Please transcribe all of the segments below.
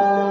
Thank you.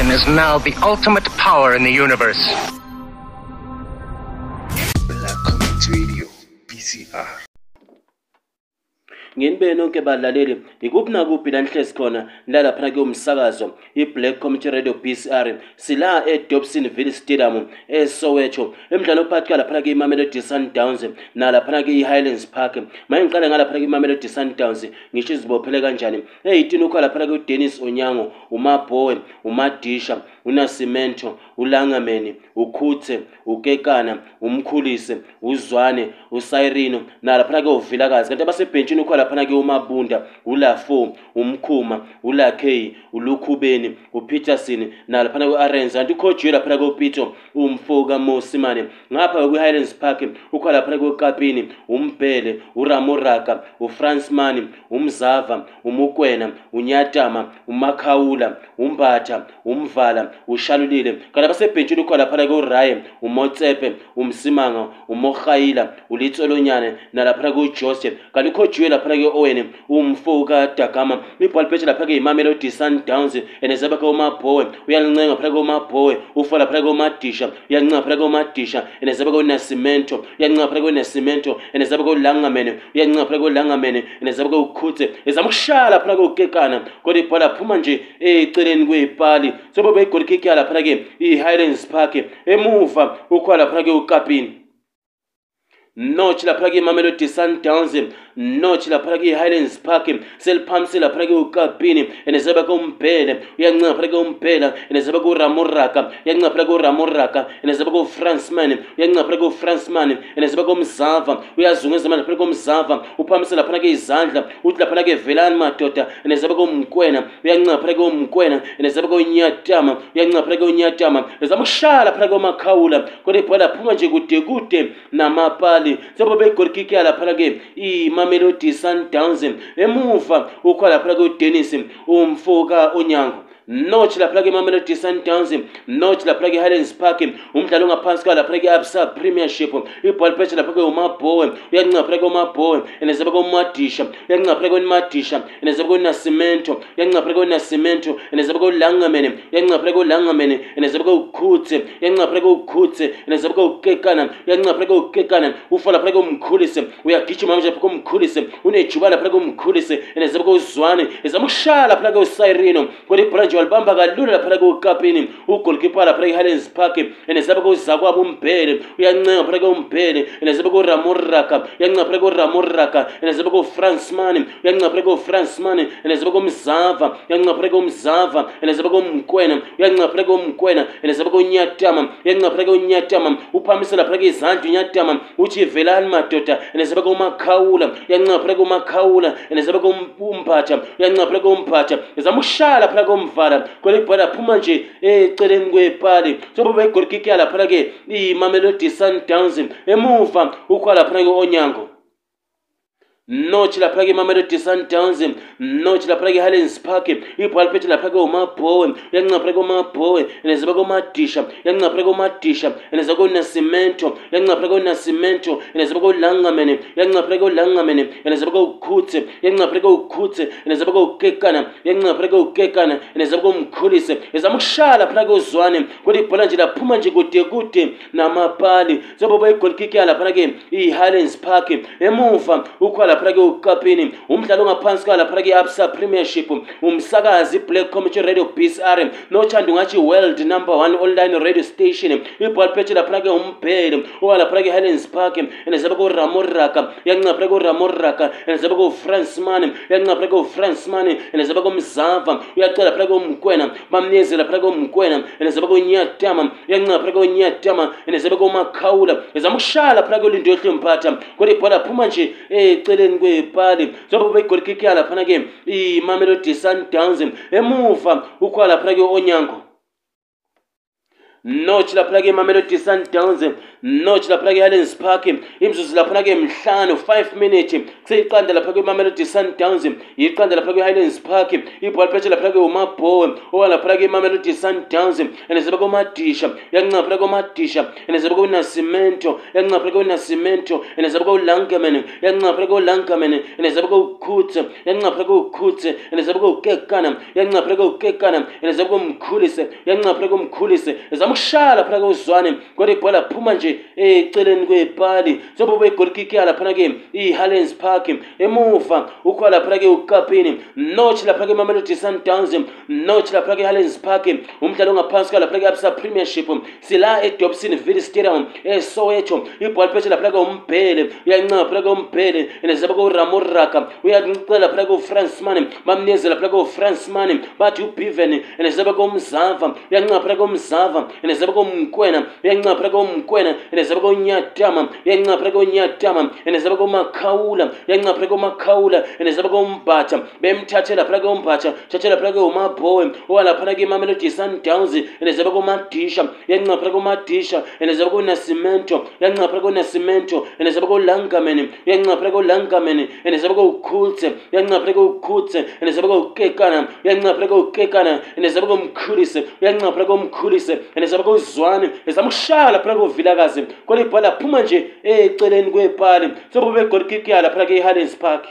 is now the ultimate power in the universe. Black Comics Radio, ngenibeni onke balaleli ikuphi nakuphi lanihlezi khona lalaphana kuwumsakazo i-black community radio b c r sila edobson ville stadium esowetho emdlalo ophakathi kalaphana kuyimamelodi sundowns nalaphana kuyi-highlands park mayengiqala ngalaphana kuyimamelodi sundowns ngisho izibophele kanjani eyitini ukho laphana kuudennis onyango umabhowe umadisha uNasimento, uLangameni, uKhuthe, uKekana, umkhulise, uZwane, uSayrino, nalaphana-ke uVilakazi. Kanti abasebhentshini ukho laphana-ke uMabunda, uLafo, umkhuma, uLakheyi, uLukhubeni, uPeterson, nalaphana ku-Arenza. Kanti uKhojiwe laphana koPito, umfo kaMosimane. Ngapha kwi-Highlands Park ukho laphana koKapini, uMbhele, uRamoraka, uFrance Mani, uMzava, umukwena unyatama umakhawula umbatha umvala ushalulile kana basebhentshini khona laphana kuraye umotsepe umsimanga umohayila ulitsolonyane nalaphana kujose kanti ukhojiwe laphana ke-owen umfo kadagama ibhal betshe lapha ke-imamelodi sundowns andzaba kaumabhowe uyalincenga phana kaumabhowe ufo laphana kaumadisha uyalincenga phana kaumadisha andzaba kaunasimento uyalincenga phana kaunasimento andzaba kaulangamene uyalincenga phana kaulangamene andzaba kaukhutse ezama ukushaya laphana kaukekana kodwa ibhola aphuma nje eceleni kwey'pali sobobeigoli ubonekeke laphana ke i-highlands park emuva ukhona laphana ke ukapini notch laphana ke imamelodi sundowns notch laphana kwi-highlands park seliphamsi laphana kwiukapini enezaba kumbhele uyancinga phana kwumbhela enezaba kuramuraka uyancinga phana kuramuraka enezaba kufransman uyancinga phana kufransman enezaba kumzava uyazungeza manje phana kumzava uphamisa laphana kwizandla uthi laphana kwevelani madoda enezaba kumkwena uyancinga phana kumkwena enezaba kunyatama uyancinga phana kunyatama enezaba kushala phana kwamakhawula kodwa ibhola phuma nje kude kude namapali sebo begorikikela phana ke ima mamelodi sundowns emuva ukhwalaphula kudennis umfoka onyango notch laphana kwe-mamelodi sundowns notch laphana kwe-highlands park umdlalo ongaphansi kwawo laphana kwe-absa premiership ibhalipesha lapha kweumabhowe uyancingaphana kweumabhowe enezeba kwemadisha uyancingaphana kwenimadisha enezeba kwenasimento uyancingaphana kwenasimento enezeba kwelangamene uyancingaphana kwelangamene enezeba kweukhutse uyancingaphana kweukhutse enezeba kweukekana uyancingaphana kweukekana ufa laphana kweumkhulise uyagijima manje lapha kweumkhulise unejuba laphana kweumkhulise enezeba kweuzwane ezama ukushaya laphana kweusayirino kwelibhola nje njwali bamba ka lula la phalaki ukapini ugolkipala highlands park enesaba ko zakwabo umphele uyancenga phalaki umphele enesaba ko ramoraka uyancenga phalaki ramoraka enesaba ko france man uyancenga phalaki france man enesaba ko mzava uyancenga phalaki mzava enesaba ko mkwena uyancenga phalaki mkwena enesaba ko nyatama uyancenga phalaki unyatama uphambisela phalaki izandla unyatama uthi velani madoda enesaba ko makhawula uyancenga phalaki umakhawula enesaba ko umphatha uyancenga phalaki umphatha ezama ukushala kwepala kwelipala phuma nje eh, eceleni kwepali sobo begorikiki yalaphana-ke imamelodi sundowns emuva ukhwa laphana-ke onyango nochi laphake imamelodi sundowns nochi laphake ihallens park ibhola phethe laphake umabhowe uyancaphaleka umabhowe neza bakomadisha uyancaphaleka umadisha neza konasimento uyancaphaleka unasimento neza bakolangamene uyancaphaleka ulangamene neza bakoukhutse uyancaphaleka ukhutse neza bakoukekana uyancaphaleka ukekana neza bakomkhulise ezama ukushaya laphanake uzwane kodwa ibhola nje laphuma nje kude kude namapali zobobo igolkiki yalaphanake iyihallens park emuva ukhwala laphana kwekapini umdlalo ongaphansi kwa laphana kweabsa premiership umsakazi black community radio bsr nochandi ungathi world number one online radio station ibhal patch laphana kweumbhele owa laphana kwehighlands park enezaba kuramoraka yancaphana kweramoraka enezaba kufrance man yancaphana kufrance man enezaba kumzava uyacela laphana kwemkwena bamnyezela laphana kwemkwena enezaba kunyatama yancaphana kwenyatama enezaba kumakhawula ezama ukushaya laphana kwelindo yohlimpatha kodwa ibhola phuma nje eh, ecele ekuqaleni kwepali njengoba begolikiki yalaphana ke imamelodi sundowns emuva ukhwa laphana ke onyango nochilaphulake imamelodi sundowns nochilaphulake i-allens park imzuzu laphana-ke mhlanu 5 minute kuseyiqanda lapha kwimamelodi sundowns yiqanda lapha kwi-highlands park ibhola pheshe lapha kwiwumabhowe owalaphana kwimamelodi sundowns andisebe komadisha uyancaphula komadisha andisebe kowunasimento uyancaphula kowunasimento andisebe kowulangamen uyancaphula kowulangamen andisebe kowukhutse uyancaphula kowukhutse andisebe kowukekana uyancaphula kowukekana andisebe komkhulise uyancaphula komkhulise ezama kushaya laphana ke uzwane kodwa ibhola phuma nje eceleni kwepali zobo begolikike laphana ke i-hallens park emuva ukhona laphana ke ukapini notch laphana ke mamelodi sundowns notch laphana ke hallens park umdlalo ongaphansi ka laphana ke absa premiership sila edobson ville stadium esowetho ibhola phesha laphana ke umbhele uyancinga laphana ke umbhele andzaba ke uramuraka uyancela laphana ke ufrancemani bamnyezela laphana ke ufrancemani bathi ubiven andzaba ke umzava uyancinga laphana ke umzava endezaba komkwena uyancaphela komkwena endezaba konyatama uyancaphela konyatama endezaba komakhawula uyancaphela komakhawula endezaba kombhatha bemthathe laphela kombhatha thathe laphela komabhowe owalaphana kemamelodi sundowns endezaba komadisha uyancaphela komadisha endezaba konasimento uyancaphela konasimento endezaba kolangamen uyancaphela kolangamen endezaba kokhutse uyancaphela kokhutse endezaba kokekana uyancaphela kokekana endezaba komkhulise uyancaphela komkhulise endez ezabe kwezizwane ezama ukushaya laphana kovilakazi kodwa ibhola phuma nje eceleni kwepali sobe begolikiki yalaphana kwe-highlands park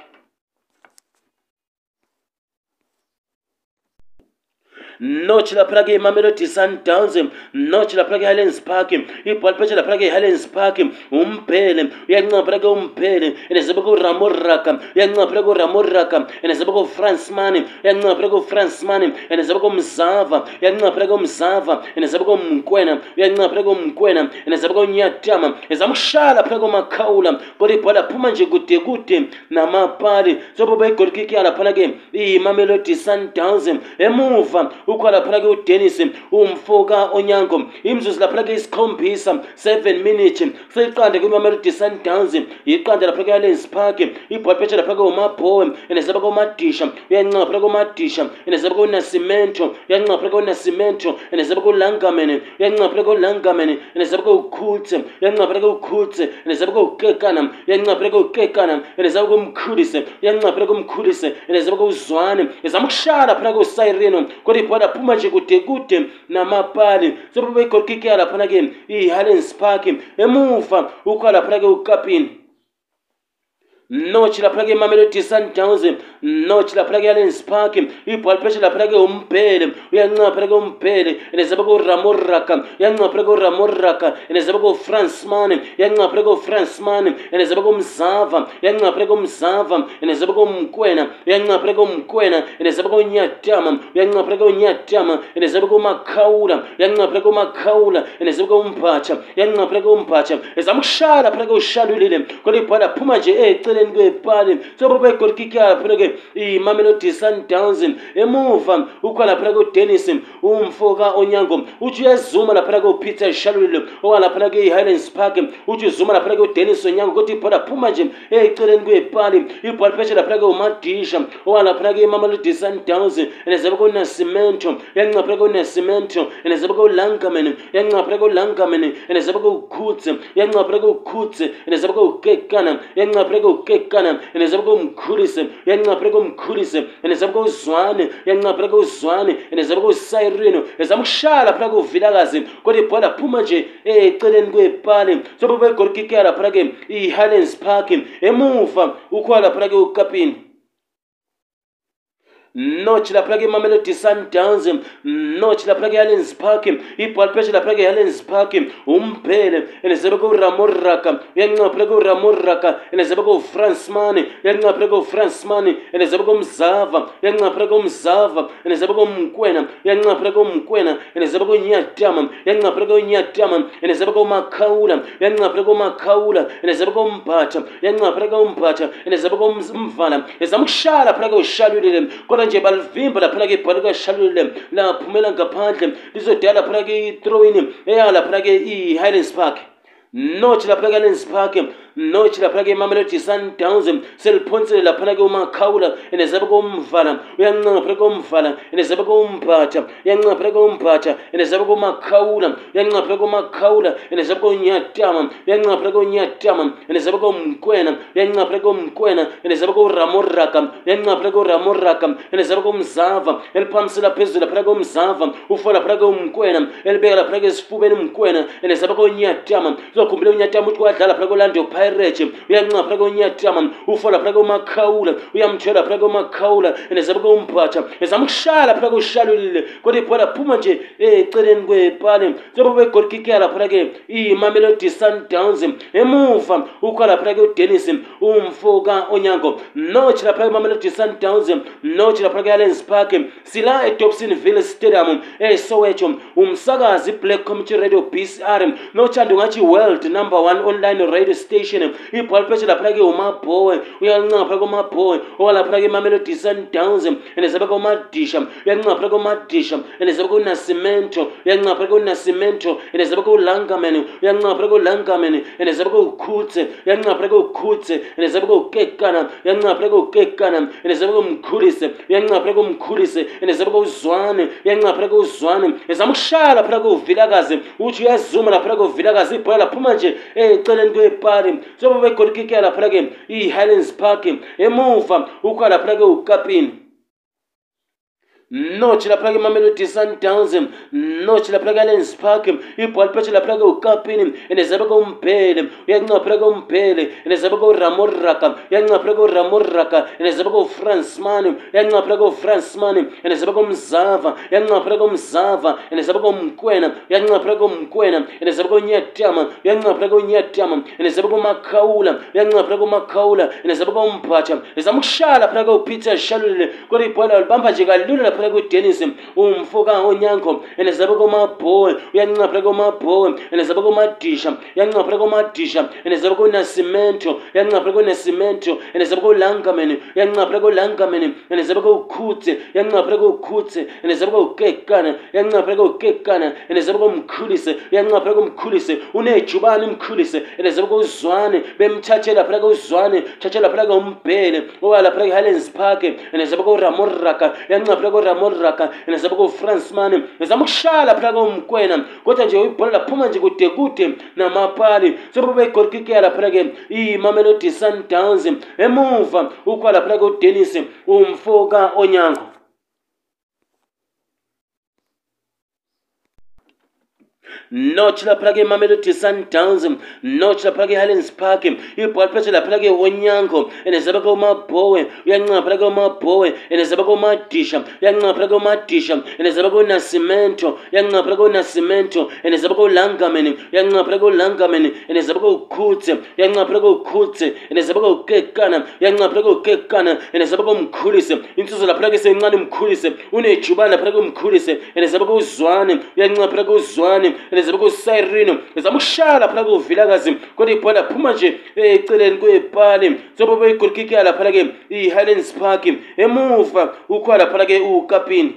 nochilaphela ke-imamelodi sundowns nochilaphela ke-highlands park ibhola phesha laphela ke-highlands park umbhele uyancaphela ke-umbhele andzebe kuramoraka uyancaphela kuramoraka andzebe kufrance mane uyancaphela kufrance mane andzebe kumzava uyancaphela kumzava andzebe komnkwena uyancaphela komnkwena andzebe konyatama ezama ukushaya laphela komakhawula kodwa ibhola phuma nje kude kude namapali sobobaigolkiki yalaphana ke iyimamelodi sundowns emuva ukho laphana ke udennis umfo kaonyango imzuzu laphana ke isikhombisa 7 minute seyiqanda kwimamelodi sundowns yiqanda laphana kealens park ibhol petha laphana ke umabhowe endasaba kwamadisha uyancinga laphana kwamadisha endasaba kwonasimento uyancinga laphana kwonasimento endasaba kwolangamen uyancinga laphana kwolangamen endasaba kwoukhutse uyancinga laphana kwoukhutse endasaba kwoukekana uyancinga laphana kwoukekana endasaba kwomkhulise uyancinga laphana kwomkhulise endasaba kwouzwane ezama ukushaya laphana kwosayireno kodwa kwana puma chekutekute namapali sopo pekokikeala phanake ihalenspark emuva ukhala phanake ukapini nochi laphana kemamelodi sundowns nochi laphana kealens park ibhola phesha laphana keumbhele uyancinga phana keumbhele enezaba koramoraka uyancinga phana koramoraka enezaba kofransman uyancinga phana kofransman enezaba komzava uyancinga phana komzava enezaba komkwena uyancinga phana komkwena enezaba konyatama uyancinga phana konyatama enezaba komakhawula uyancinga phana komakhawula enezaba komphatsha uyancinga phana komphatsha ezama ukushaya laphana keushalulile kodwa ibhola phuma nje eceleni ngoe pali sopopaigolkiki laphana ke imamelodi sundowns emuva ukhona laphana ke udennis umfoka onyango uthi uyazuma laphana ke upeter shalulile owalaphana ke i-highlands park uthi uzuma laphana ke udennis onyango kodwa ibhola phuma nje eceleni kwe pali ibhola phesha laphana ke umadisha owalaphana ke imamelodi sundowns andzaba ke unasimento yancaphana ke unasimento andzaba ke ulangaman yancaphana ke ulangaman andzaba ke ukhutze yancaphana ke ukhutze andzaba ke ukekana yancaphana ke uke kana enezabuka umkhulise yancapheleka umkhulise enezabuka uzwane yancapheleka uzwane enezabuka usayirino ezama ukushaya laphana kuvilakazi kodwa ibhola phuma nje eh, eceleni kwepali sobabegolikikeka laphana-ke i-highlands park emuva ukhuwa laphana-ke ukapini nochi lapha ke mamelodi sundowns nochi lapha ke allens park ibhal pesha lapha ke allens park umphele enezebe ku ramo raka uyancinga phela ku ramo raka enezebe ku france man uyancinga phela ku france man enezebe ku mzava uyancinga phela ku mzava enezebe ku mkwena uyancinga phela ku mkwena enezebe ku nyatama uyancinga phela ku nyatama enezebe ku makhawula uyancinga phela ku makhawula enezebe ku mbatha uyancinga phela ku mbatha enezebe ku mvana ezamukshala phela ke ushalulile kodwa lizophuma nje balivimba laphana kebhali kashalule laphumela ngaphandle lizodala laphana ke-throwini eya laphana ke i-highlands park notch laphana ke-highlands park notch laphana ke imamelodi sundowns seliphonsele laphana ke umakhawula enezaba komvala uyancanga phana komvala enezaba kombatha uyancanga phana kombatha enezaba komakhawula uyancanga phana komakhawula enezaba konyatama uyancanga phana konyatama enezaba komkwena uyancanga phana komkwena enezaba koramoraka uyancanga phana koramoraka enezaba komzava eliphamisela phezulu laphana komzava ufa laphana komkwena elibeka laphana kesifubeni mkwena enezaba konyatama uzokhumbula unyatama ukuthi kwadlala phana kolandopa pirate uyanqaa phaa konyatama ufola phaa komakhawula uyamthela phaa komakhawula nezabe komphatha ezama ukushala phaa kushalulile kodwa ibhola phuma nje eh, eceleni kwepale zobo begolkikela phaa ke imamelodi sundowns emuva ukhala phaa ke udennis umfoka onyango notchi lapha kemamelodi sundowns notchi lapha kealens park sila edobsonville stadium esowetho umsakazi black community radio bcr notchi andi ungathi world number one online radio station station ibhola phesha laphana ke umaboy uyancinga phana kumaboy owalaphana ke imamelodi sundowns and zabe kumadisha uyancinga phana kumadisha and zabe kunasimento uyancinga phana kunasimento and zabe kulangamene uyancinga phana kulangamene and zabe kukhutse uyancinga phana kukhutse and zabe kukekana uyancinga phana kukekana and zabe kumkhulise uyancinga phana kumkhulise and zabe kuzwane uyancinga phana kuzwane ezama ukushala phana kuvilakazi uthi uyazuma laphana kuvilakazi ibhola laphuma nje eceleni kwepari njengoba bekhona ikike yalaphana-ke i-highlands park emuva ukuka laphana-ke ukukapini nochilaphaa kemamelodi sundowns nochilaphaa kealens park ibhola phechilaphaa keukapini enezaba keumbhele uyancaphela keumbhele enezaba keuramoraka uyancaphela keuramoraka enezaba keufransman uyancaphela keufransman enezaba keumzava uyancaphela keumzava enezaba keumkwena uyancaphela keumkwena enezaba keunyatama uyancaphela keunyatama enezaba keumakhawula uyancaphela keumakhawula enezaba keumbhatha ezama ukushala phela keupeter shalulile kodwa ibhola libamba nje kalula lapha uyancaphuka kwidenism umfuka unyango enezaba komabhoe uyancaphula komabhoe enezaba komadisha uyancaphula komadisha enezaba konasimento uyancaphula konasimento enezaba kolangamene uyancaphula kolangamene enezaba kokhutse uyancaphula kokhutse enezaba kokekana uyancaphula kokekana enezaba komkhulise uyancaphula komkhulise unejubane umkhulise enezaba kozwane bemthathela phela kozwane thathela phela kombhele owalaphela ke-highlands park enezaba koramoraka uyancaphula ko ngoria moraka nazama kufransman nazama kushala phaka umkwena kodwa nje ibhola laphuma nje kude kude namapali sobabegorikike laphanake imamelodi sundowns emuva ukuba laphanake udennis umfoka onyango notch laphaka emamelodi sundowns notch laphaka ehighlands park ibhola phethe laphaka ewonyango enezabaka umabhowe uyancaphalaka umabhowe enezabaka umadisha uyancaphalaka umadisha enezabaka unasimento uyancaphalaka unasimento enezabaka ulangamen uyancaphalaka ulangamen enezabaka ukhutse uyancaphalaka ukhutse enezabaka ukekana uyancaphalaka ukekana enezabaka umkhulise insuzo laphalaka esencane umkhulise unejubane laphalaka umkhulise enezabaka uzwane uyancaphalaka uzwane ezebe kwisayirino ezamushaya laphana kuvilakazi kodwa ibhola phuma nje eh, eceleni kwepali sobobeigolkikya laphana ke i-highlands park emuva ukhoa laphana ke ukapini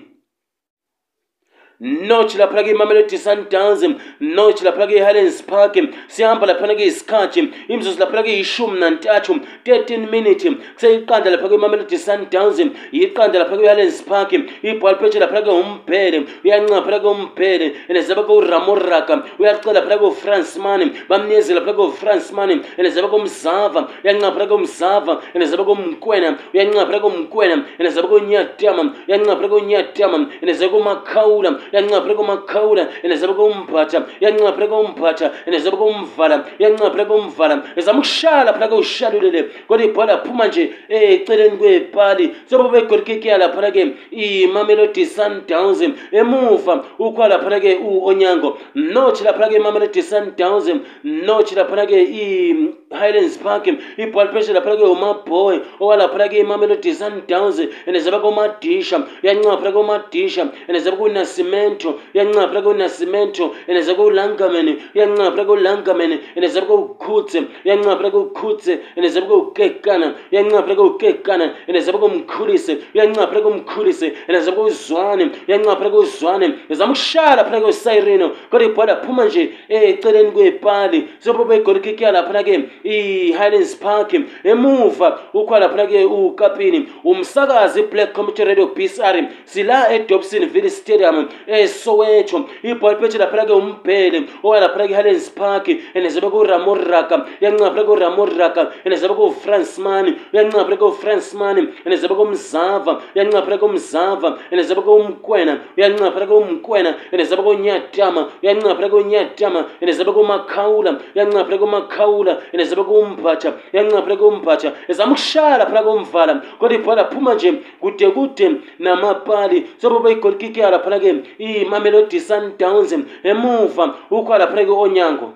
nochi laphana kwi-mamelodi sundowns nochi laphana kwi-highlands park sihamba laphana kuyisikhathi imzuzu laphana kuyishumi nantathu 13 minute kuseyiqanda lapha kwi-mamelodi sundowns yiqanda lapha kwi-highlands park ibhal phetshe laphana kwehumbhele uyancinga phana kwehumbhele and zaba kuramuraga uyacela laphana kwufrance man bamnyezi laphana kwufrance man and zaba komzava uyancinga phana komzava and zaba komkwena uyancinga phana komkwena and zaba konyatama uyancinga phana konyatama and zaba komakhawula yancaphela kumakhawula inazaba kumphatha yancaphela kumphatha inazaba kumvala yancaphela kumvala izama ukushala phela kewushalulele kodwa ibhola aphuma nje eh, eceleni kwepali soba begolikikiya laphana ke imamelodi sundowns emuva ukhwa laphana ke u-onyango notch laphana ke imamelodi sundowns notch laphana ke i-highlands park ibhola pressure laphana ke umaboy owalaphana ke imamelodi sundowns inazaba kumadisha yancaphela kumadisha inazaba kunasime unasimento uyancaphela kwunasimento eneza kwulangamen uyancaphela kwulangamen eneza kwukhutse uyancaphela kwukhutse eneza kwukekana uyancaphela kwukekana eneza kwumkhulise uyancaphela kwumkhulise eneza kwuzwane uyancaphela kwuzwane ezamshala phela kwesayirino kodwa ibhola phuma nje eh, eceleni kwepali sopobegolikikiya laphana ke i-highlands park emuva ukhwa laphana ke ukapini umsakazi iblack community radio b r sila edobson ville stadium esowetho ibhola ipetshe laphela keumbhele oya laphela kehallens park enezabe kuramoraka uyancinga phela kuramoraka enezabe kufrancemani uyancinga phela kufrancemani enezabe komzava uyancinga phela komzava enezabe komkwena uyancinga phela komkwena enezabe konyatama uyancinga phela konyatama enezabe komakhawula uyancinga phela komakhawula enezabe kumbatha uyancinga phela kumbatha ezama ukushaya laphela komvala kodwa ibhola phuma nje kude kude namapali sobaba igolikike yalaphela ke imamelodi sundowns emuva ukhona lapho-ke onyango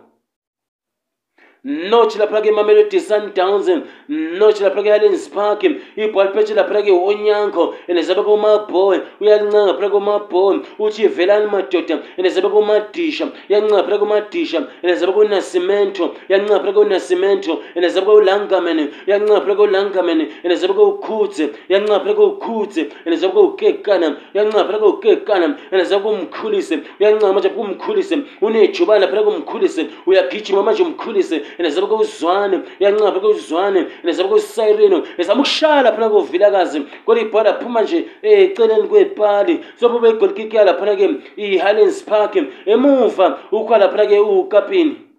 nothi laphake mamelodi sundownsen nothi laphake hallens park ibhalipeshe laphake onyanko andezaba kumaboy uyalincanga phela kumaboy uthi ivelani madoda andezaba kumadisha iyancanga phela kumadisha andezaba kunasimento iyancanga phela kunasimento andezaba kulangamen iyancanga phela kulangamen andezaba kukhudze iyancanga phela kukhudze andezaba kukekana iyancanga phela kukekana andezaba kumkhulise uyancanga manje phela kumkhulise unejubana phela kumkhulise uyagijima manje umkhulise nezaba kuzwane yancaba kuzwane nezaba kusayirino nezaba kushala phana kovilakazi kodwa ibhola phuma nje eh, eceleni kwepali sobe begolikiki lapha ke ihallens park emuva ukhala lapha ke ukapini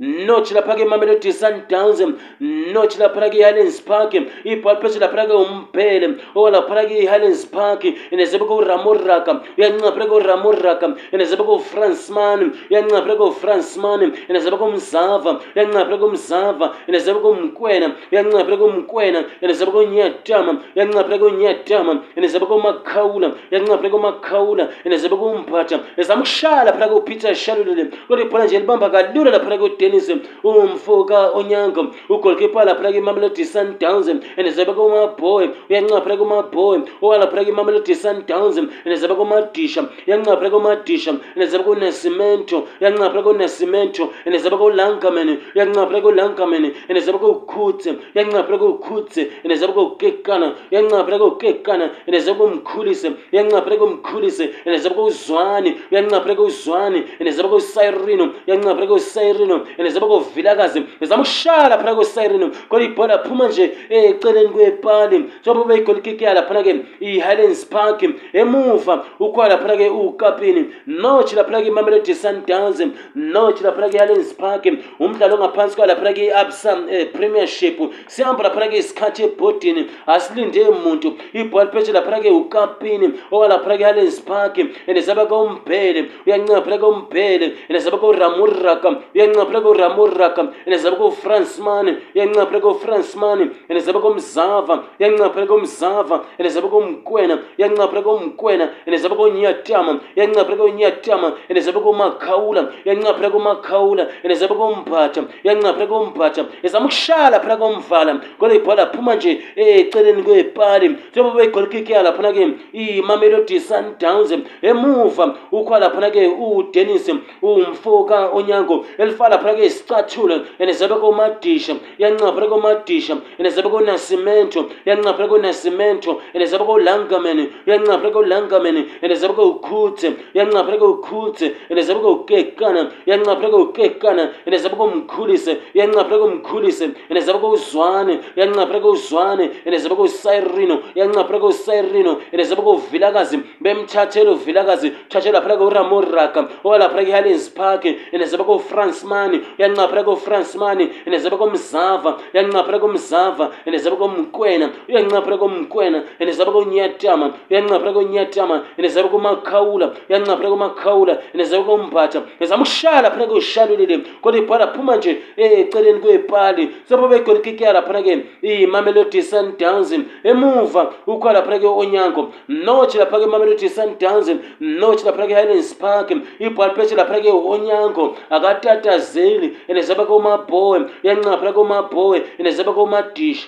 nochilaphake mamelodi sundowns nochilaphalake ihighlands park ibalpes laphalake umbele owalaphalake ihighlands park inezebeko uramuraka uyancaphaleke uramuraka inezebeko ufransman uyancaphaleke ufransman inezebeko umzava uyancaphaleke umzava inezebeko umkwena uyancaphaleke umkwena inezebeko unyatama uyancaphaleke unyatama inezebeko umakhawula uyancaphaleke umakhawula inezebeko umphatha ezama ukushaya laphalake upeter shalulule kodwa iphola nje libamba kalula laphalake dennis umfoka onyango ugolkipa laphana kwimamelodi sundowns andzabakomaboy uyancaphana kumaboy owalaphana kwimamelodi sundowns andzaba komadisha uyancaphana komadisha andzaba konasimento uyancaphana konasimento andzaba kolangaman uyancaphana kolangaman andzaba kokhutse uyancaphana kokhutse andzaba kokekana uyancaphana kokekana andzaba komkhulise uyancaphana komkhulise andzaba kozwane uyancaphana kozwane andzaba kosayrino uyancaphana kosayrino endizama kovilakazi ndizama ukushaya laphana kwesyren kodwa ibhola aphuma nje eh, eceleni kwepali njengoba uba igolikiki yalaphana ke i-highlands park emuva ukhoya laphana ke ukapini notch laphana ke imamelodi sundowns notch laphana ke-highlands park umdlalo ongaphansi kwayo laphana ke i-absa eh, premiership sihamba laphana ke isikhathi ebhodini asilinde muntu ibhola phethe laphana ke ukapini owalaphana ke-highlands park endizaba kombhele uyancinga phana ke umbhele endizaba kuramuraka uyancinga phana kuramuraka enezaba kufransman yancaphela kufransman enezaba komzava yancaphela komzava enezaba komkwena yancaphela komkwena enezaba konyatama yancaphela konyatama enezaba komakhawula yancaphela komakhawula enezaba kombhatha yancaphela kombhatha ezama ukushala phela komvala kodwa ibhola phuma nje eh, eceleni kwepali njengoba begolikiki yalaphana ke imamelodi sundowns emuva ukhwa laphana ke udennis umfoka onyango elifala laphana yancabeka izicathulo yanezabeka umadisha yancabeka umadisha yanezabeka unasimento yancabeka unasimento yanezabeka ulangamen yancabeka ulangamen yanezabeka ukhuthe yancabeka ukhuthe yanezabeka ukekana yancabeka ukekana yanezabeka umkhulise yancabeka umkhulise yanezabeka uzwane yancabeka uzwane yanezabeka usayirino yancabeka usayirino yanezabeka uvilakazi bemthathele uvilakazi thathele laphela ke uramoraka owalaphela ke-hallens park yanezabeka ufrance mani yancaphela kofransmane enezaba komzava yancaphela komzava enezaba komkwena uyancaphela komkwena enezaba konyatama uyancaphela konyatama enezaba komakhawula uyancaphela komakhawula enezaba kombatha ezama ushala phana kuyishalulile kodwa ibhala phuma nje eh, eceleni kwepali sopho begolikikeya laphana ke imamelodi sundowns emuva ukhwa laphana ke onyango notch lapha ke imamelodi sundowns notch laphana ke highlands park ibhala phethe laphana ke onyango akatatazeli mbiri inezeba komabhowe uyancaphela komabhowe inezeba komadisha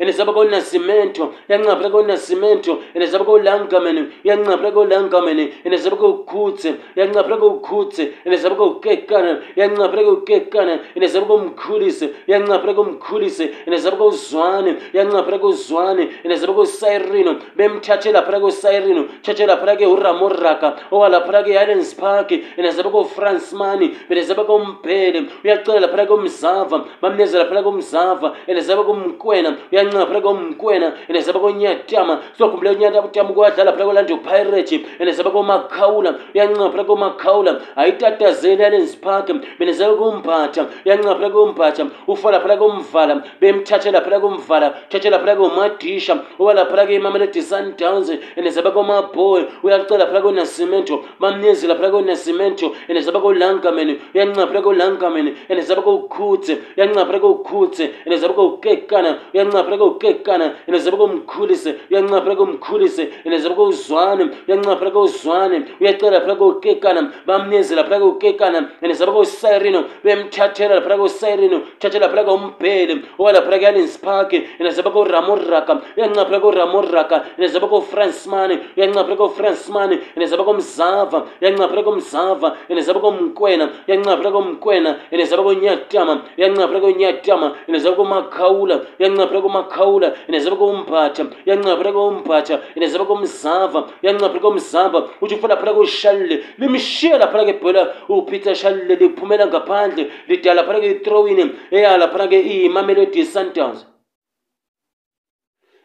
and zaba kona cemento yanqaphela kona cemento and zaba ko langamene yanqaphela ko langamene and zaba ko khutse yanqaphela ko khutse and zaba ko kekana yanqaphela ko kekana and zaba ko mkhulise yanqaphela ko mkhulise and zaba ko zwane yanqaphela ko zwane and zaba ko sirino bemthathela phela ko sirino thathela phela ke uramoraka owala phela ke allen spark and zaba ko fransmani and zaba ko mphele uyacela phela ko mzava bamnezela phela ko mzava and zaba ko mkwena ena phaka mkwena ene saba ko nyatama so kumbele nyata kutama kwa dlala phaka landi pirate ene saba ko makaula ya ncapha phaka makaula ayitatazela ene spark mina saba ko mpatha ya ncapha phaka mpatha ufala phaka umvala bemthathela phaka umvala thathela phaka umadisha ubala phaka imamela sundowns ene saba ko maboy uyacela phaka na cemento bamnyezela phaka na cemento ene saba ko langkamen ya ncapha phaka langkamen ene saba ko khutse ya ncapha phaka khutse ene saba ko kekana ya ncapha uyancapheka ukekana inazabuka umkhulise uyancapheka umkhulise inazabuka uzwane uyancapheka uzwane uyacela phela ukekana bamnezela phela ukekana inazabuka usirino bemthathela phela usirino thathela phela umbhele owala phela yani spark inazabuka uramuraka uyancapheka uramuraka inazabuka ufrancemani uyancapheka ufrancemani inazabuka umzava uyancapheka umzava inazabuka umkwena uyancapheka umkwena inazabuka unyatama uyancapheka unyatama inazabuka umakhawula uyancapheka kwakhawula inazaba komphatha yancaphula komphatha inazaba komzava yancaphula komzava uthi kufalaphula koshalule limshiya laphana kebhola upeter shalule liphumela ngaphandle lidala laphana ke-throwini eyalaphana ke iyimamelodi sundowns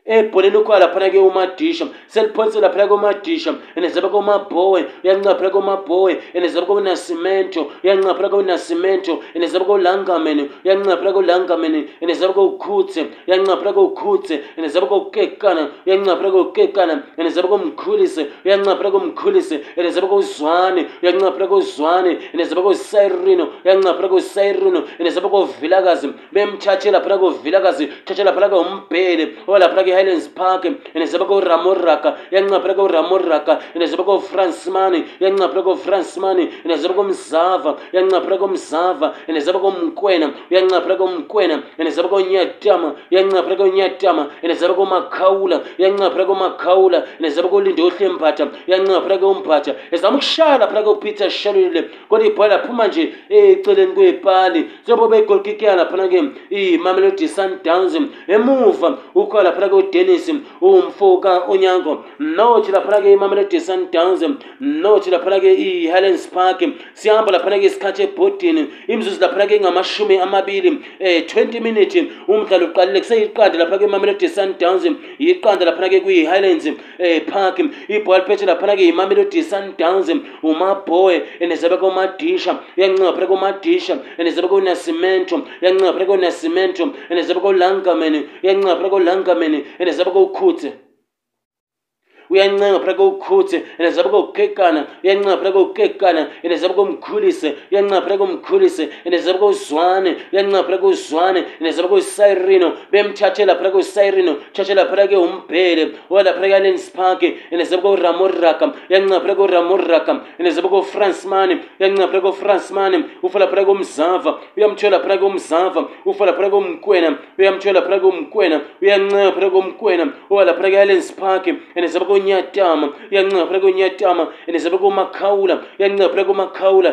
ebholeni ukhona laphana ke umadisha seliphonise laphana komadisha enezaba komabhowe uyancaphela komabhowe enezaba konasimento uyancaphela konasimento enezaba kolangamen uyancaphela kolangamen enezaba koukhutse uyancaphela koukhutse enezaba koukekana uyancaphela koukekana enezaba komkhulise uyancaphela komkhulise enezaba kozwane uyancaphela kozwane enezaba kosayirino uyancaphela kosayirino enezaba kovilakazi bemthathe laphana kovilakazi thathe laphana kombhele olaphana ke highlands park inezeba kouramoraka yancaphela kouramoraka inezeba koufrancemani yancaphela koufrancemani inezeba komzava yancaphela komzava inezeba komkwena yancaphela komkwena inezeba konyatama yancaphela konyatama inezeba komakhawula yancaphela komakhawula inezeba kolinde ohle mbatha yancaphela kombatha ezama ukushaya laphela kopeter shalule kodwa ibhola phuma nje eceleni kwepali njengoba beyigolkikeya laphana ke imamelodi sundowns emuva ukhoya laphela udenis umfoka onyango nochilaphanake imamelodi sundowns nochilaphanake i-helens park sihamba laphanake isikhathi ebhodini imzuzu laphanake ingamashumi amabili um eh, 20 minute umdlalo uqalile kuseyiqanda laphanake imamelodi sundowns yiqanda laphanake kwi-highlands um park ibhalphethe laphanake imamelodi sundowns umabhoye enezabeka umadisha yancinga phanake umadisha enezabeka unasimento yancinga phanake unasimento enezabeka ulangamen yancinga phanake ulangameni ende zvabakaukutse uyancenga phela kowukhuthi yena zabe kowukekana uyancenga phela kowukekana yena zabe komkhulise uyancenga phela komkhulise yena zabe kowuzwane uyancenga phela kowuzwane yena zabe kowusayirino bemthathela phela kowusayirino thathela phela ke umbhele owalaphela kealen spark yena zabe kowuramoraka uyancenga phela kowuramoraka yena zabe kowufransman uyancenga phela kowufransman ufala phela komzava uyamthola phela komzava ufala phela komkwena uyamthola phela komkwena uyancenga phela komkwena owalaphela kealen spark yena zabe kwenyatama iyancipha kwenyatama enezaba komakhawula iyancipha komakhawula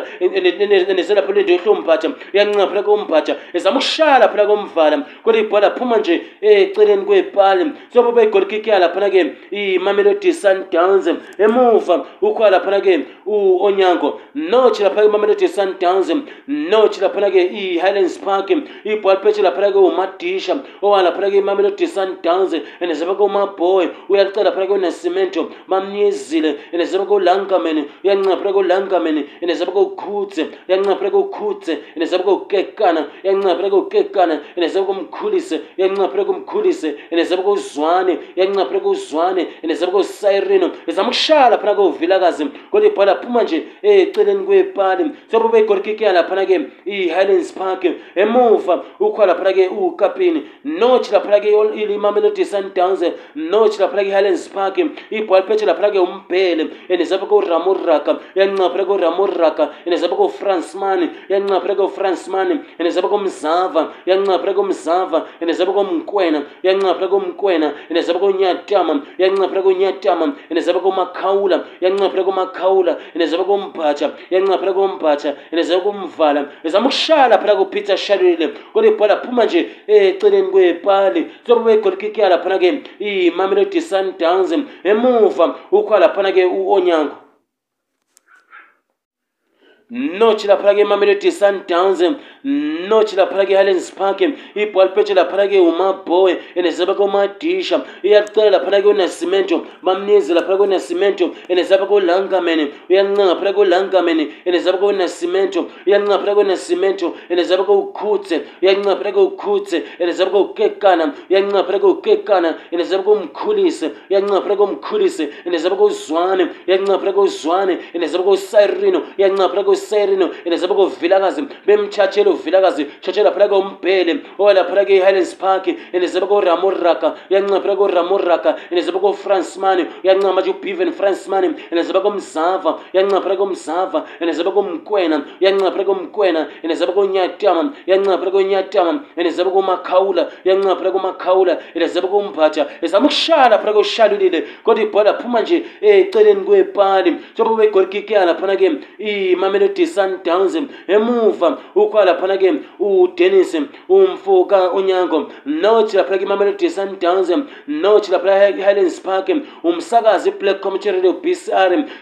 enezela phela into yohlombatha iyancipha kombatha ezama ushala phela komvala kodwa ibhola phuma nje eceleni kwepali sobo bayigol kick yala phana ke imamelodi sundowns emuva ukhwa lapha ke uonyango notch lapha ke imamelodi sundowns notch lapha ke ihighlands park ibhola phethe lapha ke umadisha owala phana ke imamelodi sundowns enezaba komaboy uyacela phana ke unesi isimento bamnyezile enezaba kolankameni uyancaphela kolankameni enezaba kokhutze uyancaphela kokhutze enezaba kokekana uyancaphela kokekana enezaba komkhulise uyancaphela komkhulise enezaba kozwane uyancaphela kozwane enezaba kosayirino ezama ukushaya laphana kovilakazi kodwa ibhala phuma nje eceleni kwepali sobube igorkikeya laphana ke i-highlands park emuva ukhwa laphana ke ukapini notch laphana ke ilimamelodi sundowns notch laphana ke i-highlands park ibhola phethe laphana ke umbhele enizaba ke uramuraka yancaphela ke uramuraka enizaba ke ufransman yancaphela ke ufransman enizaba ke umzava yancaphela ke umzava enizaba ke umkwena yancaphela ke umkwena enizaba ke unyatama yancaphela ke unyatama enizaba ke umakhawula yancaphela ke umakhawula enizaba ke umbhatha yancaphela ke umbhatha enizaba ke umvala ezama ukushaya laphana ke upeter shalile kodwa ibhola phuma nje eceleni kwepali zobe begolikikiya laphana ke imamelodi sundowns emuva ukhwa laphana ke uonyango nochi laphana ke-mamelodi sundowns nochi laphana ke-highlands park ibhalipetshe laphana ke-umabowe enezapha ke-umadisha iyacela laphana ke-unasimento bamnizi laphana ke-unasimento enezapha ke-ulankamen uyancinga ngaphana ke-ulankamen enezapha ke-unasimento iyancinga ngaphana ke-unasimento enezapha ke-ukhutse uyancinga ngaphana ke-ukhutse enezapha ke-ukekana uyancinga ngaphana ke-ukekana enezapha ke-umkhulise uyancinga ngaphana ke-umkhulise enezapha ke-uzwane uyancinga ngaphana ke-uzwane enezapha ke-usirino uyancinga ngaphana eserino enezabako vilakazi bemtshatshele uvilakazi tshatshela phela ke umbhele owalaphela ke ihighlands park enezabako ramoraka uyancaphela ke uramoraka enezabako ufrancman uyancaa manje ubeven francman enezabako mzava uyancaphela ke umzava enezabako umkwena uyancaphela ke umkwena enezabako unyatama uyancaphela ke unyatama enezabako umakhawula uyancaphela ke umakhawula enezabako umbatha ezama ukushala phela ke ushalulile kodwa ibhola phuma nje eceleni kwepali sobo begorikikeya laphana ke imamelo uthi sundownsi emuva ukwalaphana laphanake udennis umfuka unyango nothi laphana-ke imamelodi sundowns nothi laphana i-highlands park umsakazi iblack community radio b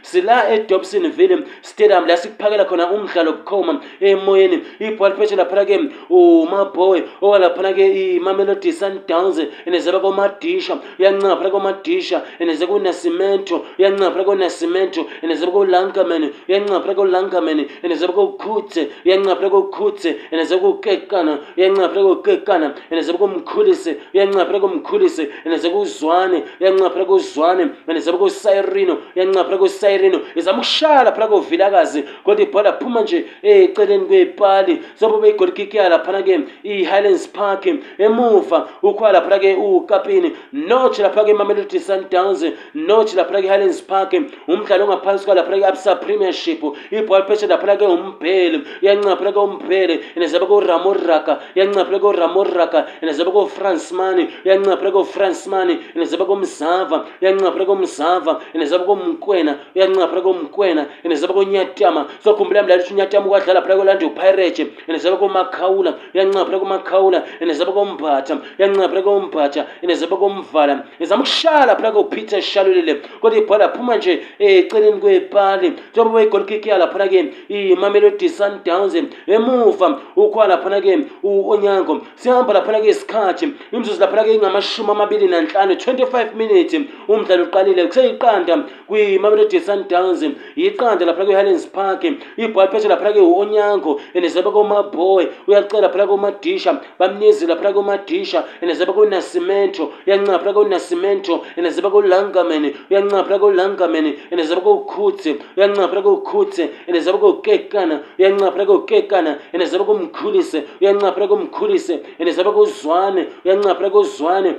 sila edobsonville stadium la sikuphakela khona umdlalo bukhoma emoyeni ibhola liphethe laphana-ke umabhowe owalaphana imamelodi sundowns enezeba komadisha uyancaba phana komadisha eneze konasimento uyancaba phana konasimento enezeba kolankamen uyancaba phana kolankamen ekuphumeni enezebe kokhutse uyancaphela kokhutse enezebe kokekana uyancaphela kokekana enezebe komkhulisi uyancaphela komkhulisi enezebe kuzwane uyancaphela kuzwane enezebe kosayirino uyancaphela kosayirino izama ukushaya phela kovilakazi kodwa ibhola phuma nje eh, eceleni kwepali sobe beyigolikiki yalaphana ke i-highlands park emuva ukhoya laphana ke ukapini notch lapha ke imamelodi sundowns notch laphana ke highlands park umdlalo ongaphansi kwalaphana ke absa premiership ibhola phesha pelaga umphele uyanca pelaga umphele enezaba koramoraka uyanca pelaga oramoraka enezaba kofrance mani uyanca pelaga ofrance mani enezaba komzava uyanca pelaga omzava enezaba komkwena uyanca pelaga omkwena enezaba konyatyama sokhumbula mdlali uthi unyatyama ukwadlala pelaga olanda upirate enezaba komakhawula uyanca pelaga komakhawula enezaba kombhatha uyanca pelaga kombhatha enezaba komvala ezama ukushala pelaga upeter shalulile kodwa ibhola phuma nje eceleni kwepali njengoba igolkikiya laphana-ke imamelodi sundowns emuva ukhwa laphana-ke onyango sihamba laphana-ke isikhathi imzuzu laphana-ke ingamashumi amabili nanhlanu 25 minute umdlalo uqalile kuseyiqanda kwimamelodi sundowns yiqanda laphana-ke uhallens park ibhalphesha laphana-ke onyango enezabakomaboy uyacela laphana-ke umadisha bamnizi laphana-ke umadisha enezabakonasimento uyancinga laphana-ke unasimento enezabakolangamen uyancinga laphana-ke ulangamen enezabakokhutse uyancinga laphana-ke ukhutse enezaba kokukekana uyancaphela kokukekana yena zabe kumkhulise uyancaphela kumkhulise yena zabe kuzwane uyancaphela kuzwane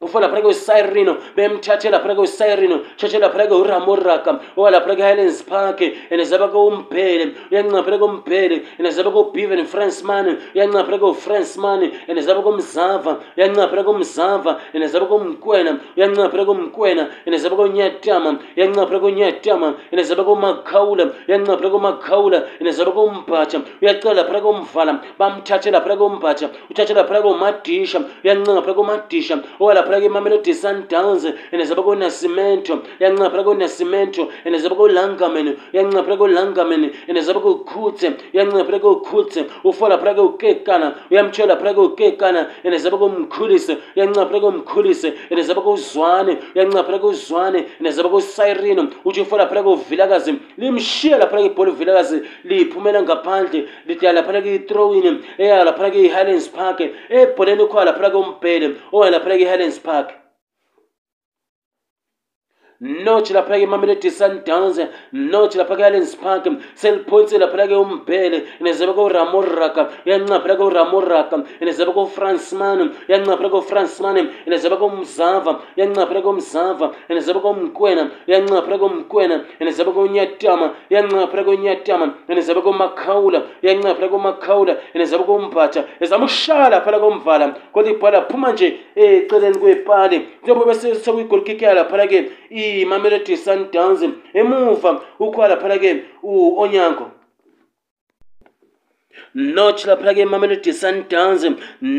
ufo laphanake usyrino bemthathe laphanake usyrino tshatshe laphanake uramuraka oba laphanake uhighlands park enazabake umbhele uyancaphanake umbhele enazabake ubeven francemane uyancaphanake ufrancemane enazabake umzava uyancaphanake umzava enazabake umkwena uyancaphanake umkwena enazabake unyatama uyancaphanake unyatama enazabake umakhawula uyancaphanake umakhawula enazabake umbhatha uyacela laphanake umvala bamthathe laphanake umbhatha uthathe laphanake umadisha uyancaphanake umadisha ngaphakathi emamelodi sundowns endisapha konasimento yancaphakathi konasimento endisapha kolangamen yancaphakathi kolangamen endisapha kokhutse yancaphakathi kokhutse ufola phakathi kokekana uyamtshela phakathi kokekana endisapha komkhulise yancaphakathi komkhulise endisapha kozwane uyancaphakathi kozwane endisapha kosirino utsho ufola phakathi kovilakazi limshiya laphakathi ibhola uvilakazi liyiphumela ngaphandle lidala laphakathi i-throwin eya laphakathi i-highlands park ebholeni ukhona laphakathi kombhele owalaphakathi i-highlands his nochi laphaya-ke imamelodi sundowns nochi laphaka -allens park seliphonsi laphela-ke umbhele nezebe koramoraka yancaphela-ke uramoraka nezebe kofransman yancaphela-ke ufransman nezebe komzava yancaphela-ke umzava nezebe komkwena yancaphela-ke umkwena nezebe konyatama yancaphela-ke unyatama nezebe komakhawula yancaphela-ke umakhawula nezebe kombatha ezama ukushaya laphela komvala kodwa ibhala phuma nje eceleni kwepali njengoba bese sekuyigolikikeya laphela-ke mamelodi sundowns emuva ukhwala phana ke uonyango notch laphaka emamelodi sundowns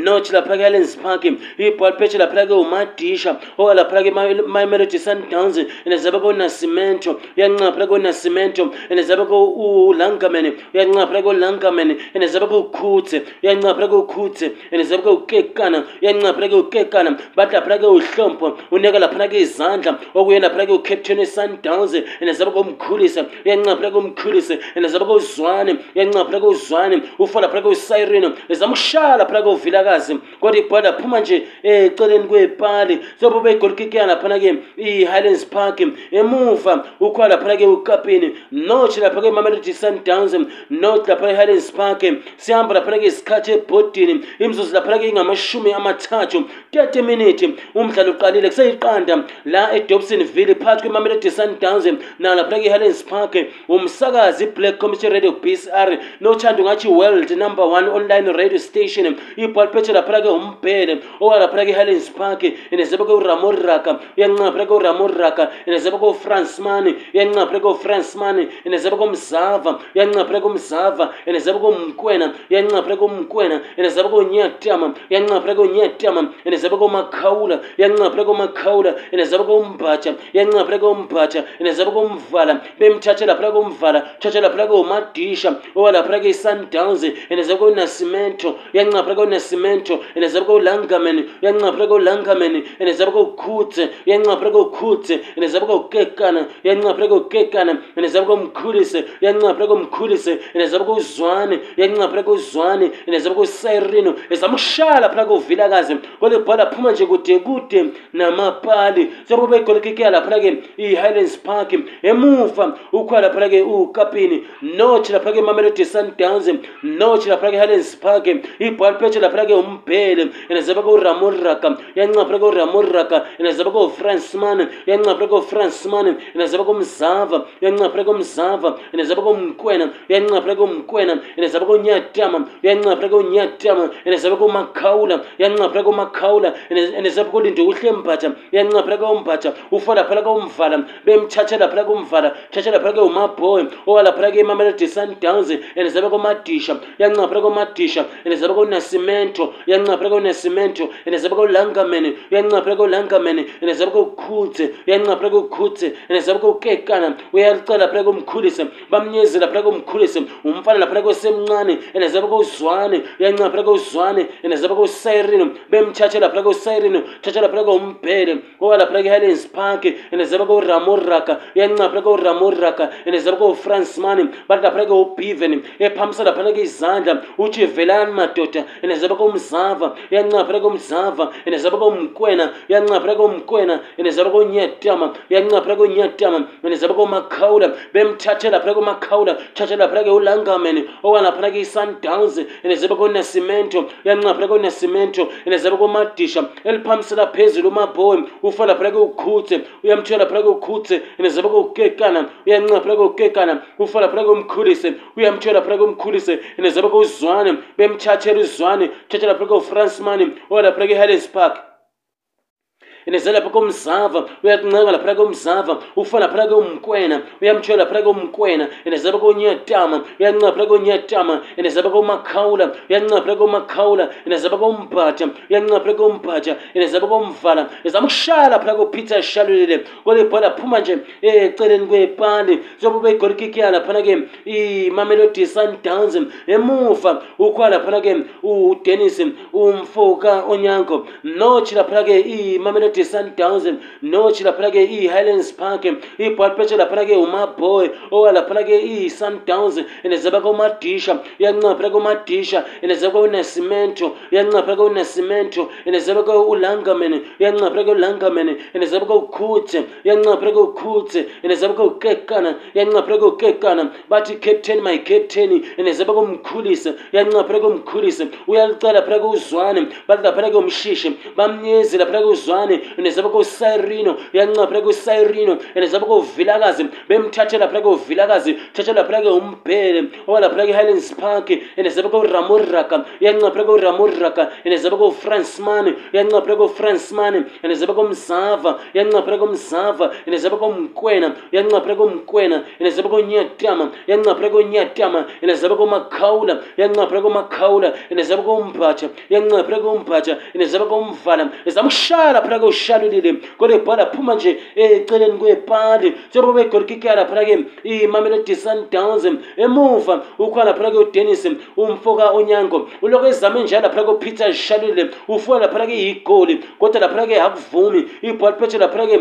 notch laphaka allens park ibhal peche laphaka umadisha oka laphaka emamelodi sundowns andzabeka unasimento uyancaphaka unasimento andzabeka ulangaman uyancaphaka ulangaman andzabeka ukhuthe uyancaphaka ukhuthe andzabeka ukekana uyancaphaka ukekana bat laphaka uhlompho uneka laphanake izandla okuye laphaka ucaptain wesundowns andzabeka umkhulise uyancaphaka umkhulise andzabeka uzwane uyancaphaka uzwane ufana phakathi kwesiren ezama ushala phakathi kovilakazi kodwa ibhola laphuma nje eh, eceleni kwepali sobo begolikike laphana-ke i-highlands park emuva ukhona laphana-ke ukapini noth lapha kwemamelodi sundowns noth laphana i-highlands park sihamba laphana-ke isikhathi ebhodini imzuzu laphana-ke ingamashumi amathathu 30 minute umdlalo uqalile kuseyiqanda la edobson ville phakathi kwemamelodi sundowns nalaphana-ke i-highlands park umsakazi iblack commission radio b s r nothanda ungathi world number one online radio station ibhalipetshela phela ke umbhele owala phela ke-hallens park inezeba kweramoraka uyancinga phela kweramoraka inezeba kofrance mane uyancinga phela kofrance mane inezeba komzava uyancinga phela komzava inezeba komkwena uyancinga phela komkwena inezeba konyatama uyancinga phela konyatama inezeba komakhawula uyancinga phela komakhawula inezeba kombatha uyancinga phela kombatha inezeba komvala bemthathela phela komvala thathela phela komadisha owala phela ke isundown ngeblouse inezeka unasimento uyancaphula kwunasimento inezeba kwulangamen uyancaphula kwulangamen inezeba kwukhutse uyancaphula kwukhutse inezeba kwukekana uyancaphula kwukekana inezeba kwumkhulise uyancaphula kwumkhulise inezeba kwuzwane uyancaphula kwuzwane inezeba kwusayirino izamshala phula kuvilakazi kweli bhola phuma nje kude kude namapali sekuba begolekekeya laphana ke i-highlands park emuva ukhwa laphana ke ukapini noth laphana ke imamelodi sundowns nochi laphanake helens parke ibalpeche laphanake umbhele yenazabake uramuraka yancaphanake uramuraka yenazabake ufransman yancaphanake ufransman yenazabake umzava yancaphanake umzava yenazabake umkwena yancaphanake umkwena yenazabake unyatama yancaphanake unyatama yenazabake umakhawula yancaphanake umakhawula yenazabake ulinde uhle mbatha yancaphanake umbatha ufa laphanake umvala bemthathe laphanake umvala thathe laphanake umabhoy owalaphanake imamelodi sundowns yenazabake umadisha kunamatisha iyancaphela kwamatisha inezaba kunasimento iyancaphela kunasimento inezaba kulangamene iyancaphela kulangamene inezaba kukhutse iyancaphela kukhutse inezaba kukekana uyacela laphela kumkhulise bamnyezi laphela kumkhulise umfana laphela kwesemncane inezaba kuzwane iyancaphela kuzwane inezaba kusayirini bemthathe laphela kusayirini thathe laphela kumbhele kuba laphela kuhelens park inezaba kuramuraka iyancaphela kuramuraka inezaba kufrancemani bathi laphela kubiven ephamisa laphela yakho izandla uthi velani madoda enazaba komzava yancaphela komzava enazaba komkwena yancaphela komkwena enazaba konyatama yancaphela konyatama enazaba komakhawula bemthathela phela komakhawula thathela phela ke ulangameni owalaphela ke isundowns enazaba konasimento yancaphela konasimento enazaba komadisha eliphamisela phezulu umabhoyi ufala phela ke ukhutse uyamthela phela ke ukhutse enazaba kokekana uyancaphela kokekana ufala phela ke umkhulise uyamthela phela ke umkhulise inezabakouzwane bemtshatsheri uzwane tshatshela phulake ufrancemani owalaphulake ihighlands park enezela lapha komzava uyakuncenga laphana komzava ufa laphana komkwena uyamtshela laphana komkwena enezela lapha konyatama uyancenga laphana konyatama enezela lapha komakhawula uyancenga laphana komakhawula enezela lapha kombhatha uyancenga laphana kombhatha enezela lapha komvala ezama ukushaya laphana kopeter shalulile kodwa ibhola phuma nje eh, eceleni kwepali sobe ube igolikiki ya laphana ke imamelodi sundowns emuva ukhwa laphana ke udennis umfoka onyango notch laphana ke imamelodi kuti sundowns noch laphana ke ihighlands park ibalpetch laphana ke umaboy owa laphana ke isundowns inezaba ke umadisha iyancaphela ke umadisha inezaba ke unesimento iyancaphela ke unesimento inezaba ke ulangaman iyancaphela ke ulangaman inezaba ke ukhutse iyancaphela ke ukhutse inezaba ke ukekana iyancaphela ke ukekana bathi captain my captain inezaba ke umkhulise iyancaphela ke umkhulise uyalicela phela ke uzwane bathi laphana ke umshishi bamnyezi laphana ke uzwane enezaba kosayirino uyanca phela kosayirino enezaba kovilakazi bemthathela phela kovilakazi thathela phela umbhele owala phela highlands park enezaba koramoraka uyanca phela koramoraka enezaba kofrance man uyanca phela kofrance man enezaba komzava uyanca phela komzava enezaba komkwena uyanca komkwena enezaba konyatama uyanca konyatama enezaba komakhawula uyanca komakhawula enezaba kombhatha uyanca kombhatha enezaba komvala ezaba phela ushalulile kodwa ibhola phuma nje eceleni kwepande njengoba begolikikeka laphana-ke imamelodi sundowns emuva ukhona laphana-ke udennis umfoka onyango uloko ezame njalo laphana-ke upeter shalulile ufuka laphana-ke igoli kodwa laphana-ke akuvumi ibhola phethe laphana-ke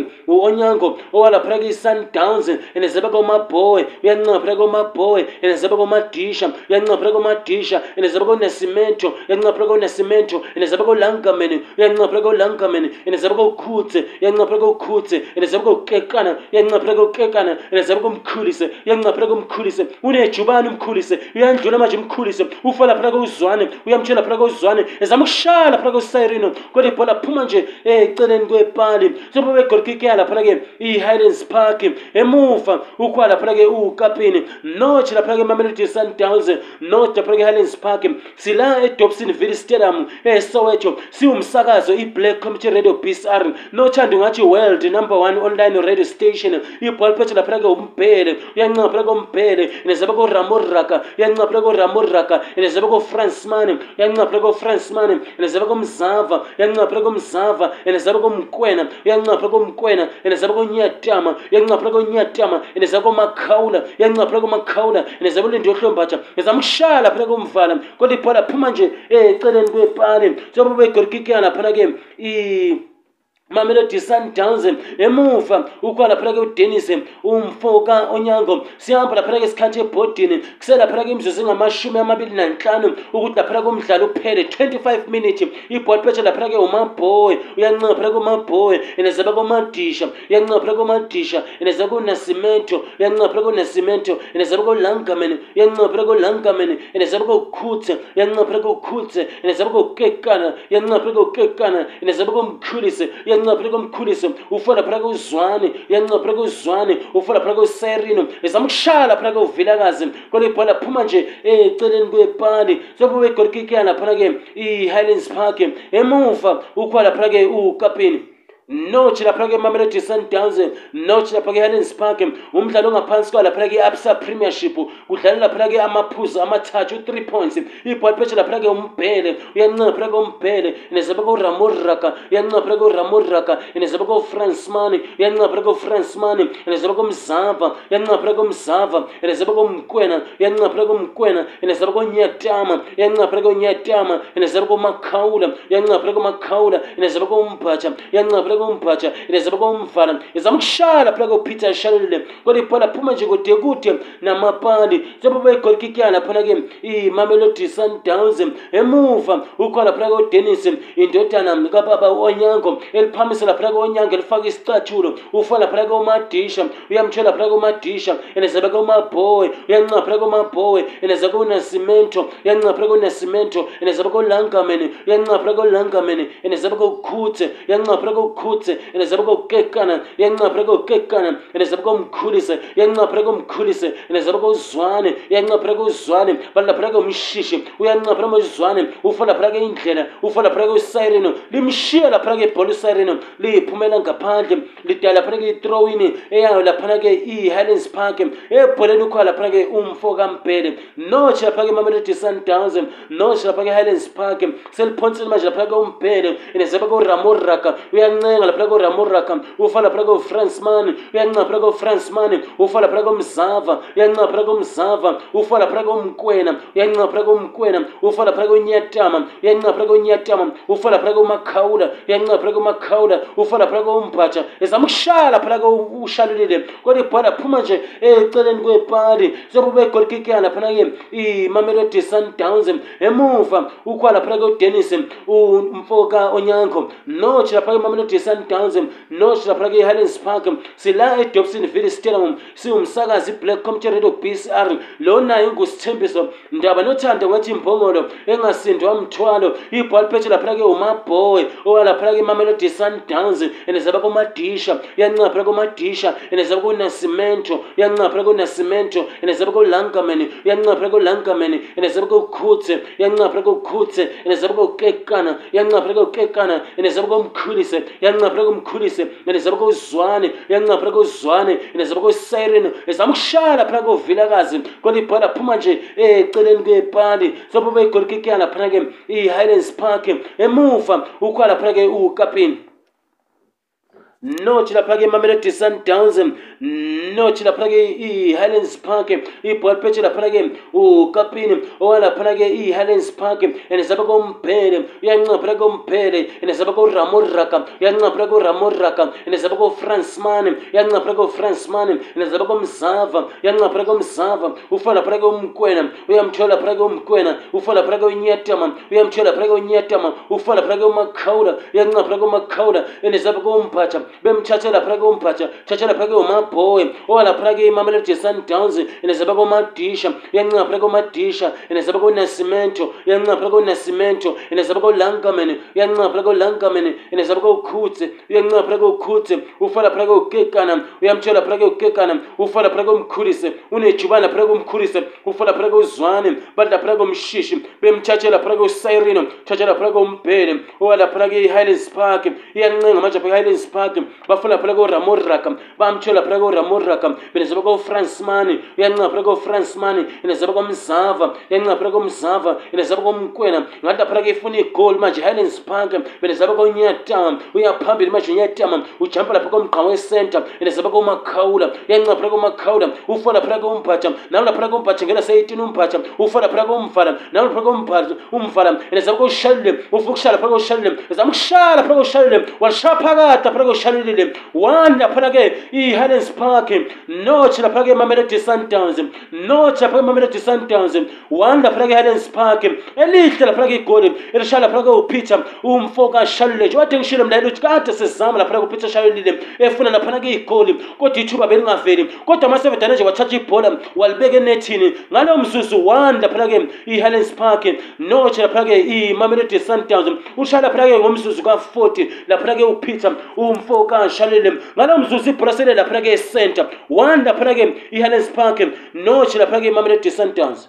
onyango owalaphana-ke i-sundowns enezebeka umabhoye uyancinga phana-ke umabhoye enezebeka umadisha uyancinga phana-ke umadisha enezebeka unasimento uyancinga phana-ke unasimento enezebeka ulangamen uyancinga phana-ke ulangamen enezebeka yancaphekaukhuthe yancapheleka ukhuthe inazabuka ukukekana yancapheleka ukukekana inazabuka umkhulise yancapheleka umkhulise unejubane umkhulise uyandlula manje umkhulise ufa laphana kouzwane uyamtshela laphana kouzwane ezama ukushaya laphana kwesayirino kodwa ibhola phuma nje eh, eceleni kwepali sobo begolkike yalaphana-ke i-highlands park emuva ukhwa laphana-ke uwukapini notch laphana-ke mamelodi sundowns notch laphana highlands park sila edobsonville stadium esoweto siwumsakazo i-black commity radio bc csr nothandi ngathi world number one online radio station ibhalphethela phelake umbhele uyancinga phelake umbhele inezaba koramoraka uyancinga phela koramoraka inezaba kofrancemane uyancinga phela kofrancemane inezaba komzava uyancinga phela komzava inezaba komkwena uyancinga phela komkwena inezaba konyatama uyancinga phela konyatama inezaba komakhawula uyancinga phela komakhawula inezaba ulindi yohlombatsha nezama ukushala phela komvala kodwa ibhola phuma nje eh, eceleni kwepali sobe begorikikeya laphana ke mamelodi sundowns emuva ukhona laphana ke udennis umfo onyango siyahamba laphana ke sikhathi ebhodini kuselaphana ke imzuzu engamashumi amabili nanhlanu ukuthi laphana ke umdlalo uphele 25 minute ibhod petha laphana ke umaboy uyancinga phana ke umaboy enezaba komadisha uyancinga phana komadisha enezaba konasimento uyancinga phana konasimento enezaba kolangamen uyancinga phana kolangamen enezaba kokhutse uyancinga phana kokhutse enezaba kokekana uyancinga phana kokekana enezaba komkhulise uyancaphela kwemkhuliso ufunda phela kwezwane uyancaphela kwezwane ufunda phela kweserino uzama ukushaya laphana kwevilakazi kodwa ibhola phuma nje eh, eceleni kwepali sobe wegolikikiya laphana-ke i-highlands park emuva ukhuwa laphana-ke ukapeni uh, nochilaphana kwemamelodi sundowns nochilaphana kwe-hallens park umdlalo ongaphansi kwa laphana kwe-absa premiership kudlala laphana ke amaphuzu amathathu u-three points ibolpetsha laphana ke umbhele uyancina laphana ke umbhele nezaba kuramuraka uyancina laphana kuramuraka nezaba kofrancman uyancina laphana kofrancman nezaba komzava uyancina laphana komzava nezaba komkwena uyancina laphana komkwena nezaba konyatama uyancina laphana konyatama nezaba komakhawula uyancina laphana komakhawula nezaba kombhatha uyancina laphana pakomubhacha inaza pakomumfana izamukushala pala kopita shalolile kodi pala phuma nje kude kude namapali sapo baigolikikiyana phana ke imamelodi sundowns emuva ukhona phana kodennis indodana kababa onyango eliphamisela phana konyango elifake isicathulo ufana phana komadisha uyamtshela phana komadisha inaza pakomabhowe uyancaa phana komabhowe inaza konasimento uyancaa phana konasimento inaza pakolangamene uyancaa phana kolangamene inaza pakokhutse uyancaa phana kokhutse ukhuthe enezabuka ukukekana iyancapheleka ukukekana enezabuka umkhulise iyancapheleka umkhulise enezabuka uzwane iyancapheleka uzwane balapheleka umshishi uyancapheleka uzwane ufa lapheleka indlela ufa lapheleka usayireno limshiya lapheleka ibhola usayireno liyiphumela ngaphandle lidala lapheleka itrowini eyayo lapheleka i-highlands park ebholeni ukhoa lapheleka umfo kampele notshe lapheleka imamelodi sundowns notshe lapheleka i-highlands park seliphonsele manje lapheleka umbhele enezabuka uramoraga uyancea uyancaphela koramurakam ufalaphela kofransman uyancaphela kofransman ufalaphela komzava uyancaphela komzava ufalaphela komkwena uyancaphela komkwena ufalaphela konyatama uyancaphela konyatama ufalaphela komakhawula uyancaphela komakhawula ufalaphela kombhatha ezama ukushala phela kushalulile kodwa ibhala phuma nje eceleni kwepali sobe begolkikeya laphanake imamelodi sundowns emuva ukhwalaphela kodennis umfoka onyanko notch laphake imamelodi isundowns nosra phakathi ehighlands park sila edobson ville stadium siwumsakazi iblack comte radio b c r lo naye ngusithembiso ndaba nothanda ngathi imbongolo engasindwa mthwalo ibhalipetshe laphanake umaboy owalaphanake imamelodi sundowns and zaba komadisha iyancinga phanake umadisha and zaba konasimento iyancinga phanake unasimento and zaba kolangaman iyancinga phanake ulangaman and zaba kokhutse iyancinga phanake ukhutse and zaba kokekana iyancinga phanake ukekana and zaba komkhulise uyancaphela kumkhulise endazama kwezwane uyancaphela kwezwane endazama kwesiren ezama ukushaya laphana kovilakazi kodwa ibhola aphuma nje eh, eceleni kwepali sobo beyigolikikeya laphana ke i-highlands park emuva ukhoya laphana ke ukapini nothi lapha ke imamelodi sundowns nothi laphana ke i-highlands park ibhol petshe laphana ke ukapini owalaphana ke i-highlands park and saba komphele uyancaphela komphele and saba koramoraka uyancaphela koramoraka and saba kofransman uyancaphela kofransman and saba komzava uyancaphela komzava ufa laphana ke umkwena uyamthola laphana ke umkwena ufa laphana ke unyatama uyamthola laphana ke unyatama ufa laphana ke umakhawula uyancaphela komakhawula and saba kompatha bemthathela phaa keombhaa thathela phaa keomabhoye owala phaa keimamelodi esundowns inazaba komadisha uyancinga phaa keomadisha inazaba konasimento uyancinga phaa konasimento inazaba kolankamen uyancinga phaa kolankamen inazaba kokhutse uyancinga phaa keokhutse ufala phaa keokekana uyamthela phaa keokekana ufala phaa keomkhulise unejubana phaa keomkhulise ufala phaa keuzwane badla phaa keomshishi bemthathela phaa keusayrino thathela phaa keombhele owala phaa keihighlands park iyancinga amajapha kehighlands park ukuthi bafunda phela koramo raka bamtshela phela koramo raka benezaba kofrance mani uyancinga phela kofrance mani enezaba komzava uyancinga phela komzava enezaba komkwena ngathi phela kefuna igol manje highlands park benezaba konyatama uyaphambili manje nyatama ujampa lapha komgqawe center enezaba komakhawula uyancinga phela komakhawula ufunda phela kombhatha nalo lapha phela kombhatha ngena say 18 umbhatha ufunda phela komvala nalo lapha kombhatha umvala enezaba koshalule ufukushala phela koshalule zamukushala phela koshalule walishaphakata phela koshalule ngitshalulile one laphana-ke i-highlands park notch laphana-ke mamelody sundowns notch laphana-ke mamelody sundowns one laphana-ke i-highlands park elihle laphana-ke igoli elishaya laphana-ke upeter umfo kashalule nje wade ngishile mlayela ukuthi kade sizama laphana-ke upeter shalulile efuna laphana-ke igoli kodwa ithuba belingaveli kodwa amasevedane nje wathatha ibhola walibeka enethini ngalowo mzuzu one laphana-ke i-highlands park notch laphana-ke imamelody sundowns ushaya laphana-ke ngomzuzu ka-forty laphana-ke upeter umfo okanshalele ngalo mzuzu ibrasele laphana-ke esenta one laphana-ke i-hallens park notch laphana-ke imamelodi centers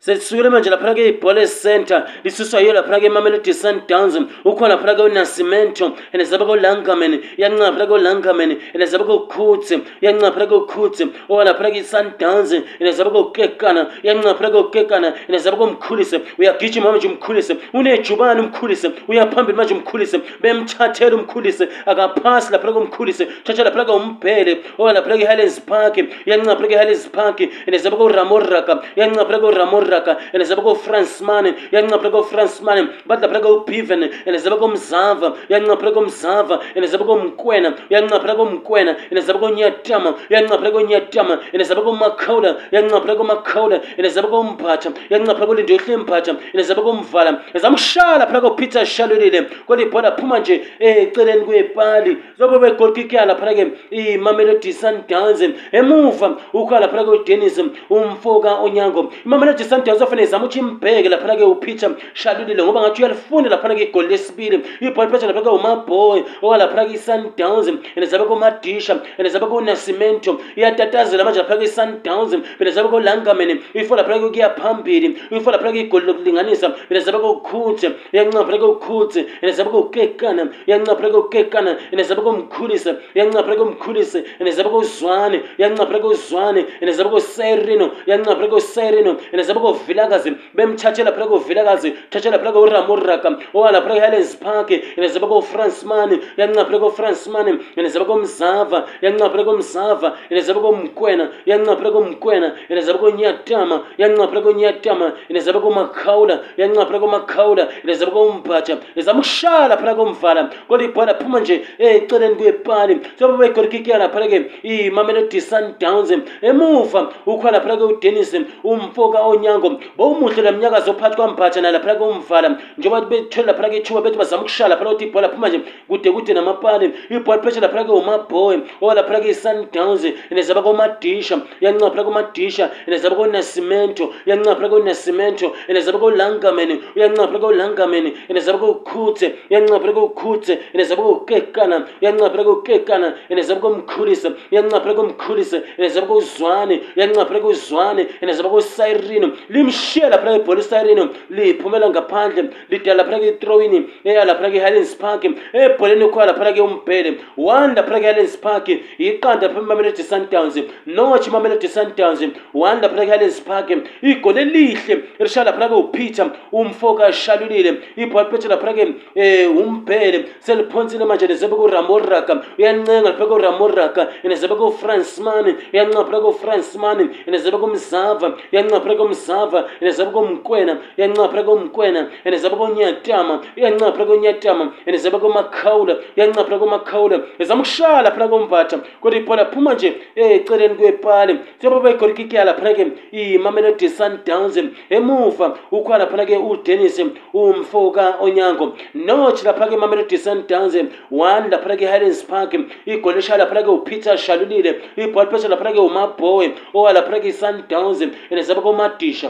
sesisukile manje laphana ke center lisuswa yiyo laphana ke imamelodi sundowns ukhona laphana ke unasimento and zaba kolangamen iyancinga laphana kolangamen and zaba kokhutsi iyancinga laphana kokhutsi owa laphana ke-sundowns and zaba kokekana iyancinga laphana kokekana and zaba komkhulise uyagijima manje umkhulise unejubane umkhulise uyaphambili manje umkhulise bemthathela umkhulise akaphasi laphana komkhulise thatha laphana kaumbhele owa laphana ke-highlands park iyancinga laphana ke-highlands park and zaba kouramoraka iyancinga laphana kouramoraka kuraka ene zaba ko Fransman yancaphela ko Fransman badlaphela ko Piven ene zaba ko Mzava yancaphela ko Mzava ene zaba ko Mkwena yancaphela ko Mkwena ene zaba ko Nyatama yancaphela ko Nyatama ene zaba ko Makhola yancaphela ko Makhola ene zaba ko Mphatha yancaphela ko Lindo Hle Mphatha ene zaba ko Mvala ezamshala phela ko Peter Shalulile ko libhola phuma nje eh, eceleni kwepali zobe be goal kick yala phela ke imamelodi Sundowns emuva ukhala phela ko Dennis umfoka onyango imamelodi isandowns ofanele izama ukuthi imbheke laphana-ke upeter shalulile ngoba ngathi uyalifuna laphana-ke igoli lesibili ibhol petha laphana-ke umaboy oka laphana-ke i-sundowns and zabe komadisha and zabe konasimento iyatatazela manje laphana-ke i-sundowns bena zabe kolangamene ifo laphana-ke ukuya phambili ifo laphana-ke igoli lokulinganisa bena zabe kokhuthe iyancina phana-ke ukhuthe and zabe kokukekana iyancina phana-ke ukukekana and zabe komkhulise iyancina phana-ke umkhulise and zabe kozwane iyancina phana-ke uzwane and zabe koserino iyancina phana-ke userino and zabe kovilakazi bemthathela phela kovilakazi thathela phela koramuraka owala phela kuhelens park yenezeba kofransman yancinga phela kofransman yenezeba komzava yancinga phela komzava yenezeba komkwena yancinga phela komkwena yenezeba konyatama yancinga phela konyatama yenezeba komakhawula yancinga phela komakhawula yenezeba kombhatha yezama ukushala phela komvala kodwa ibhola phuma nje eceleni kwepali soba begolikikiyana phela ke imamelodi sundowns emuva ukhona phela ke udennis umfoka onyanga umnyango bowumuhle la mnyaka zophathwa mbathana laphana komvala njengoba bethwele laphana kethuba bethu bazama ukushaya laphana ukuthi ibhola laphuma nje kude kude namapali ibhola phesha laphana keumaboy oba laphana keyi-sundowns inezaba komadisha iyancinga phana komadisha inezaba konasimento iyancinga phana konasimento inezaba kolangamen uyancinga phana kolangamen inezaba kokhutse iyancinga phana kokhutse inezaba kokekana iyancinga phana kokekana inezaba komkhulise iyancinga phana komkhulise inezaba kozwane iyancinga phana kozwane inezaba kosayrino limshiya laphana ebholisarini liphumela ngaphandle lidala laphana ke-throwini eya laphana ke-hilands park ebholeni khoya laphana ke-umbhele one laphana ke-hilands park iqanda phambi mamelodi sundowns notch mamelodi sundowns one laphana ke-hilands park igole elihle lishaya laphana ke-upeter umfoka ashalulile ibhalpetha laphana ke eh, umbhele seliphonsile manje nezebe kuramoraka uyancenga laphana kuramoraka nezebe kufrancemani uyancenga laphana kufrancemani nezebe kumzava uyancenga laphana kumzava yankava enezabuko mkwena yancaphulako mkwena enezabuko nyatama yancaphulako nyatama enezabuko makhawula yancaphulako makhawula ezamkushala phulako mpatha kuti pala phuma nje eh, eceleni kwepale sepo bekholikikyala laphanake imamelodi sundowns emuva ukhwala laphanake udenis umfoka onyango noch laphulake imamelodi sundowns one laphulake highlands park igolesha laphanake upeter shalulile ibhwalipesha laphulake umabowe owalaphulake i-sundowns enezabuko umadisha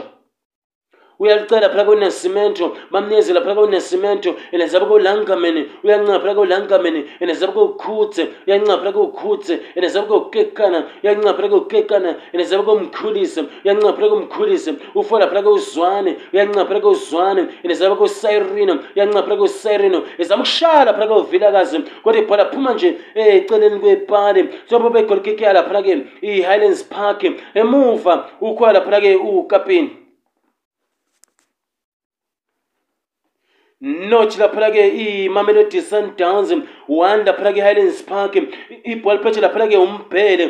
uyalicela phela kunesimento bamnyezela phela kunesimento enezaba kolangameni uyancinga phela kolangameni enezaba kokhutze uyancinga phela kokhutze enezaba kokekana uyancinga phela kokekana enezaba komkhulise uyancinga phela komkhulise ufola phela kozwane uyancinga phela kozwane enezaba kosayrino uyancinga phela kosayrino ezama ukushala phela kovilakazi kodwa ibhola phuma nje eh, eceleni kwepali sobabegolikeke yalaphana-ke i-highlands park emuva ukhoya laphana-ke ukapini notch laphana-ke imamelodi sundowns wanda laphana-ke highlands park ibhola phethe laphana-ke umbhele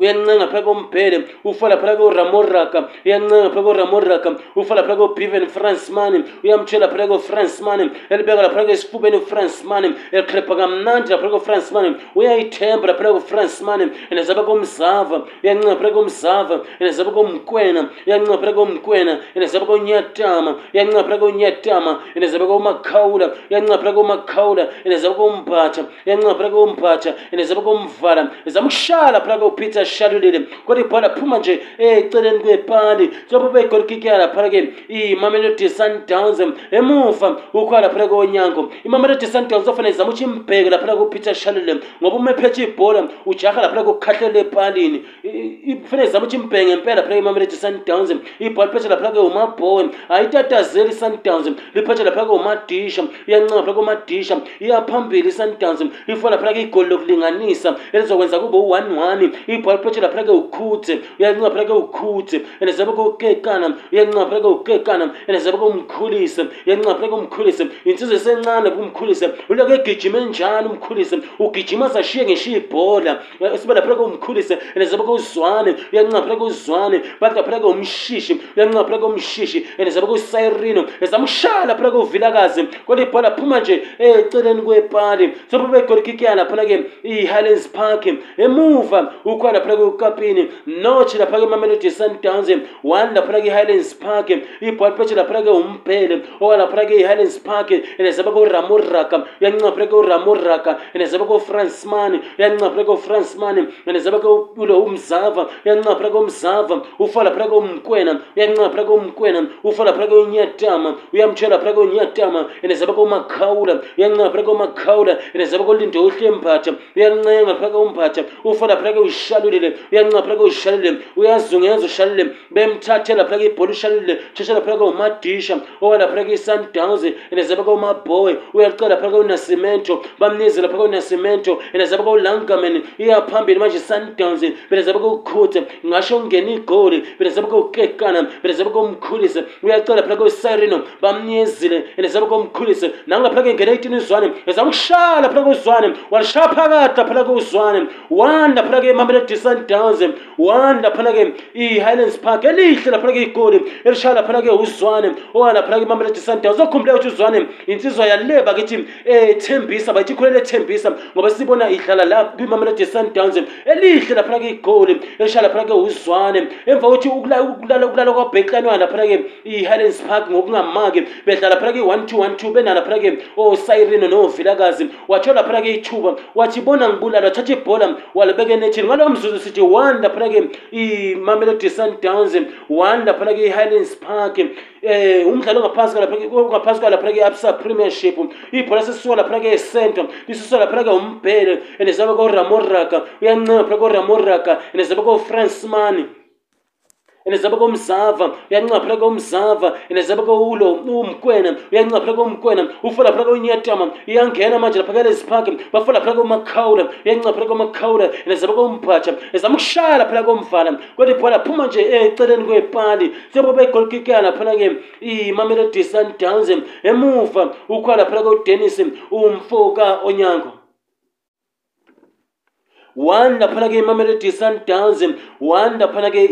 uyancenga phaa komphele ufala phaa koramoraka uyancenga phaa koramoraka ufala phaa kobiven francemane uyamtshela phaa kofrancemane elibeka laphaa kesifubeni ufrancemane elikhrepha kamnandi laphaa kofrancemane uyayithemba laphaa kofrancemane enazaba komzava uyancenga phaa komzava enazaba komkwena uyancenga phaa komkwena enazaba konyatama uyancenga phaa konyatama enazaba komakhawula uyancenga phaa komakhawula enazaba kombatha uyancenga phaa kombatha enazaba komvala ezamkushala phaa kopeter ashalulele kodwa ibhola phuma nje eh, eceleni kwepali njengoba begolikikeka laphana ke imamelodi sundowns emuva ukhoa laphana kwonyango imamelodi sundowns ofana izama ukuthi imbheke laphana kupeter shalule ngoba uma ephethe ibhola ujaha laphana kokukhahlela epalini ifuna izama ukuthi imbheke ngempela laphana imamelodi sundowns ibhola phethe laphana kweumabhowe ayitatazeli isundowns liphethe laphana kweumadisha iyancinga laphana kwemadisha iyaphambili isundowns lifuna laphana kwigoli lokulinganisa elizokwenza kube u-one one ibhola uyaphetshela phelake ukhuthe uyancinga phelake ukhuthe and zabeke ukekana uyancinga phelake ukekana and zabeke umkhulise uyancinga phelake umkhulise insizo esencane bumkhulise uloke egijime njani umkhulise ugijima zashiye ngeshiye ibhola sibela phelake umkhulise and zabeke uzwane uyancinga phelake uzwane bantu phelake umshishi uyancinga phelake umshishi and zabeke usayirino ezama ushala phelake uvilakazi kodwa ibhola phuma nje eceleni kwepali sobe begolikikiya laphana-ke i-highlands park emuva ukhona pulagi ukapini nochela pulagi mamene tisani tanze wanda pulagi highlands park ipo alipechela pulagi umpele owala pulagi highlands park enesabako ramuraka yanca pulagi uramuraka enesabako francemani yanca pulagi ufrancemani enesabako ulo umzava yanca pulagi umzava ufala pulagi umkwena yanca pulagi umkwena ufala pulagi unyatama uyamtshela pulagi unyatama enesabako umakhawula yanca pulagi umakhawula enesabako lindo uhlembatha uyancenga pulagi umphatha ufala pulagi ushalule ushalile uyancinga phela ushalile uyazungeza ushalile bemthathe lapha ke ibhola ushalile tshesha lapha ke umadisha owa lapha ke sundowns enezaba ke umabhoy uyacela lapha ke unasimento bamnize lapha ke unasimento enezaba ke ulangaman iyaphambili manje sundowns benezaba ke ukhuthe ngasho ungena igoli benezaba ke ukekana benezaba ke umkhulise uyacela lapha ke usirino bamnyezile enezaba ke umkhulise nangaphela ke ngene itini izwane ezamshala lapha ke uzwane walishaya phakathi lapha ke uzwane wanda lapha ke mamelodi isundowns one laphana-ke i-highlands park elihle laphana-ke igoli elishaya laphana-ke uzwane owa laphana-ke imamelodi sundowns okhumbuleka ukuthi uzwane insizwa yaleba kithi ethembisa bayithi ikhulele ethembisa ngoba sibona idlala la kwimamelodi sundowns elihle laphana-ke igoli elishaya laphana-ke uzwane emva kokuthi ukulala kwabhekline owa laphana-ke i-highlands park ngokungamaki bedlala phana-ke i-one two one two bena laphana-ke osayirino novilakazi wathola laphana-ke ithuba wathi bona ngibulala wathatha ibhola walibeka enethini ngalo mzuzu kaizvozvo city wanda panake mamelody sundowns wanda panake highlands park eh, umdlali ungaphasikala panake apsa premiership ibhola sisiwala phanake ecentr lisisiwala phanake umbele and zabe koramoraka uyancema phanake uramoraka and zabe kofrancemani enezaba komzava uyancaphela komzava enezaba kowulo umkwena uyancaphela komkwena ufola phela kwenyatama iyangena manje lapha kele ziphakhe bafola phela kwamakhawula uyancaphela kwamakhawula enezaba kompatha ezama ukushayela phela komvala kodwa ibhola phuma nje eceleni kwepali sebo bayigolkikela laphana ke imamelodi sundowns emuva ukhona phela kodennis umfoka onyango wandaphana ke imamelodi sundowns wandaphana ke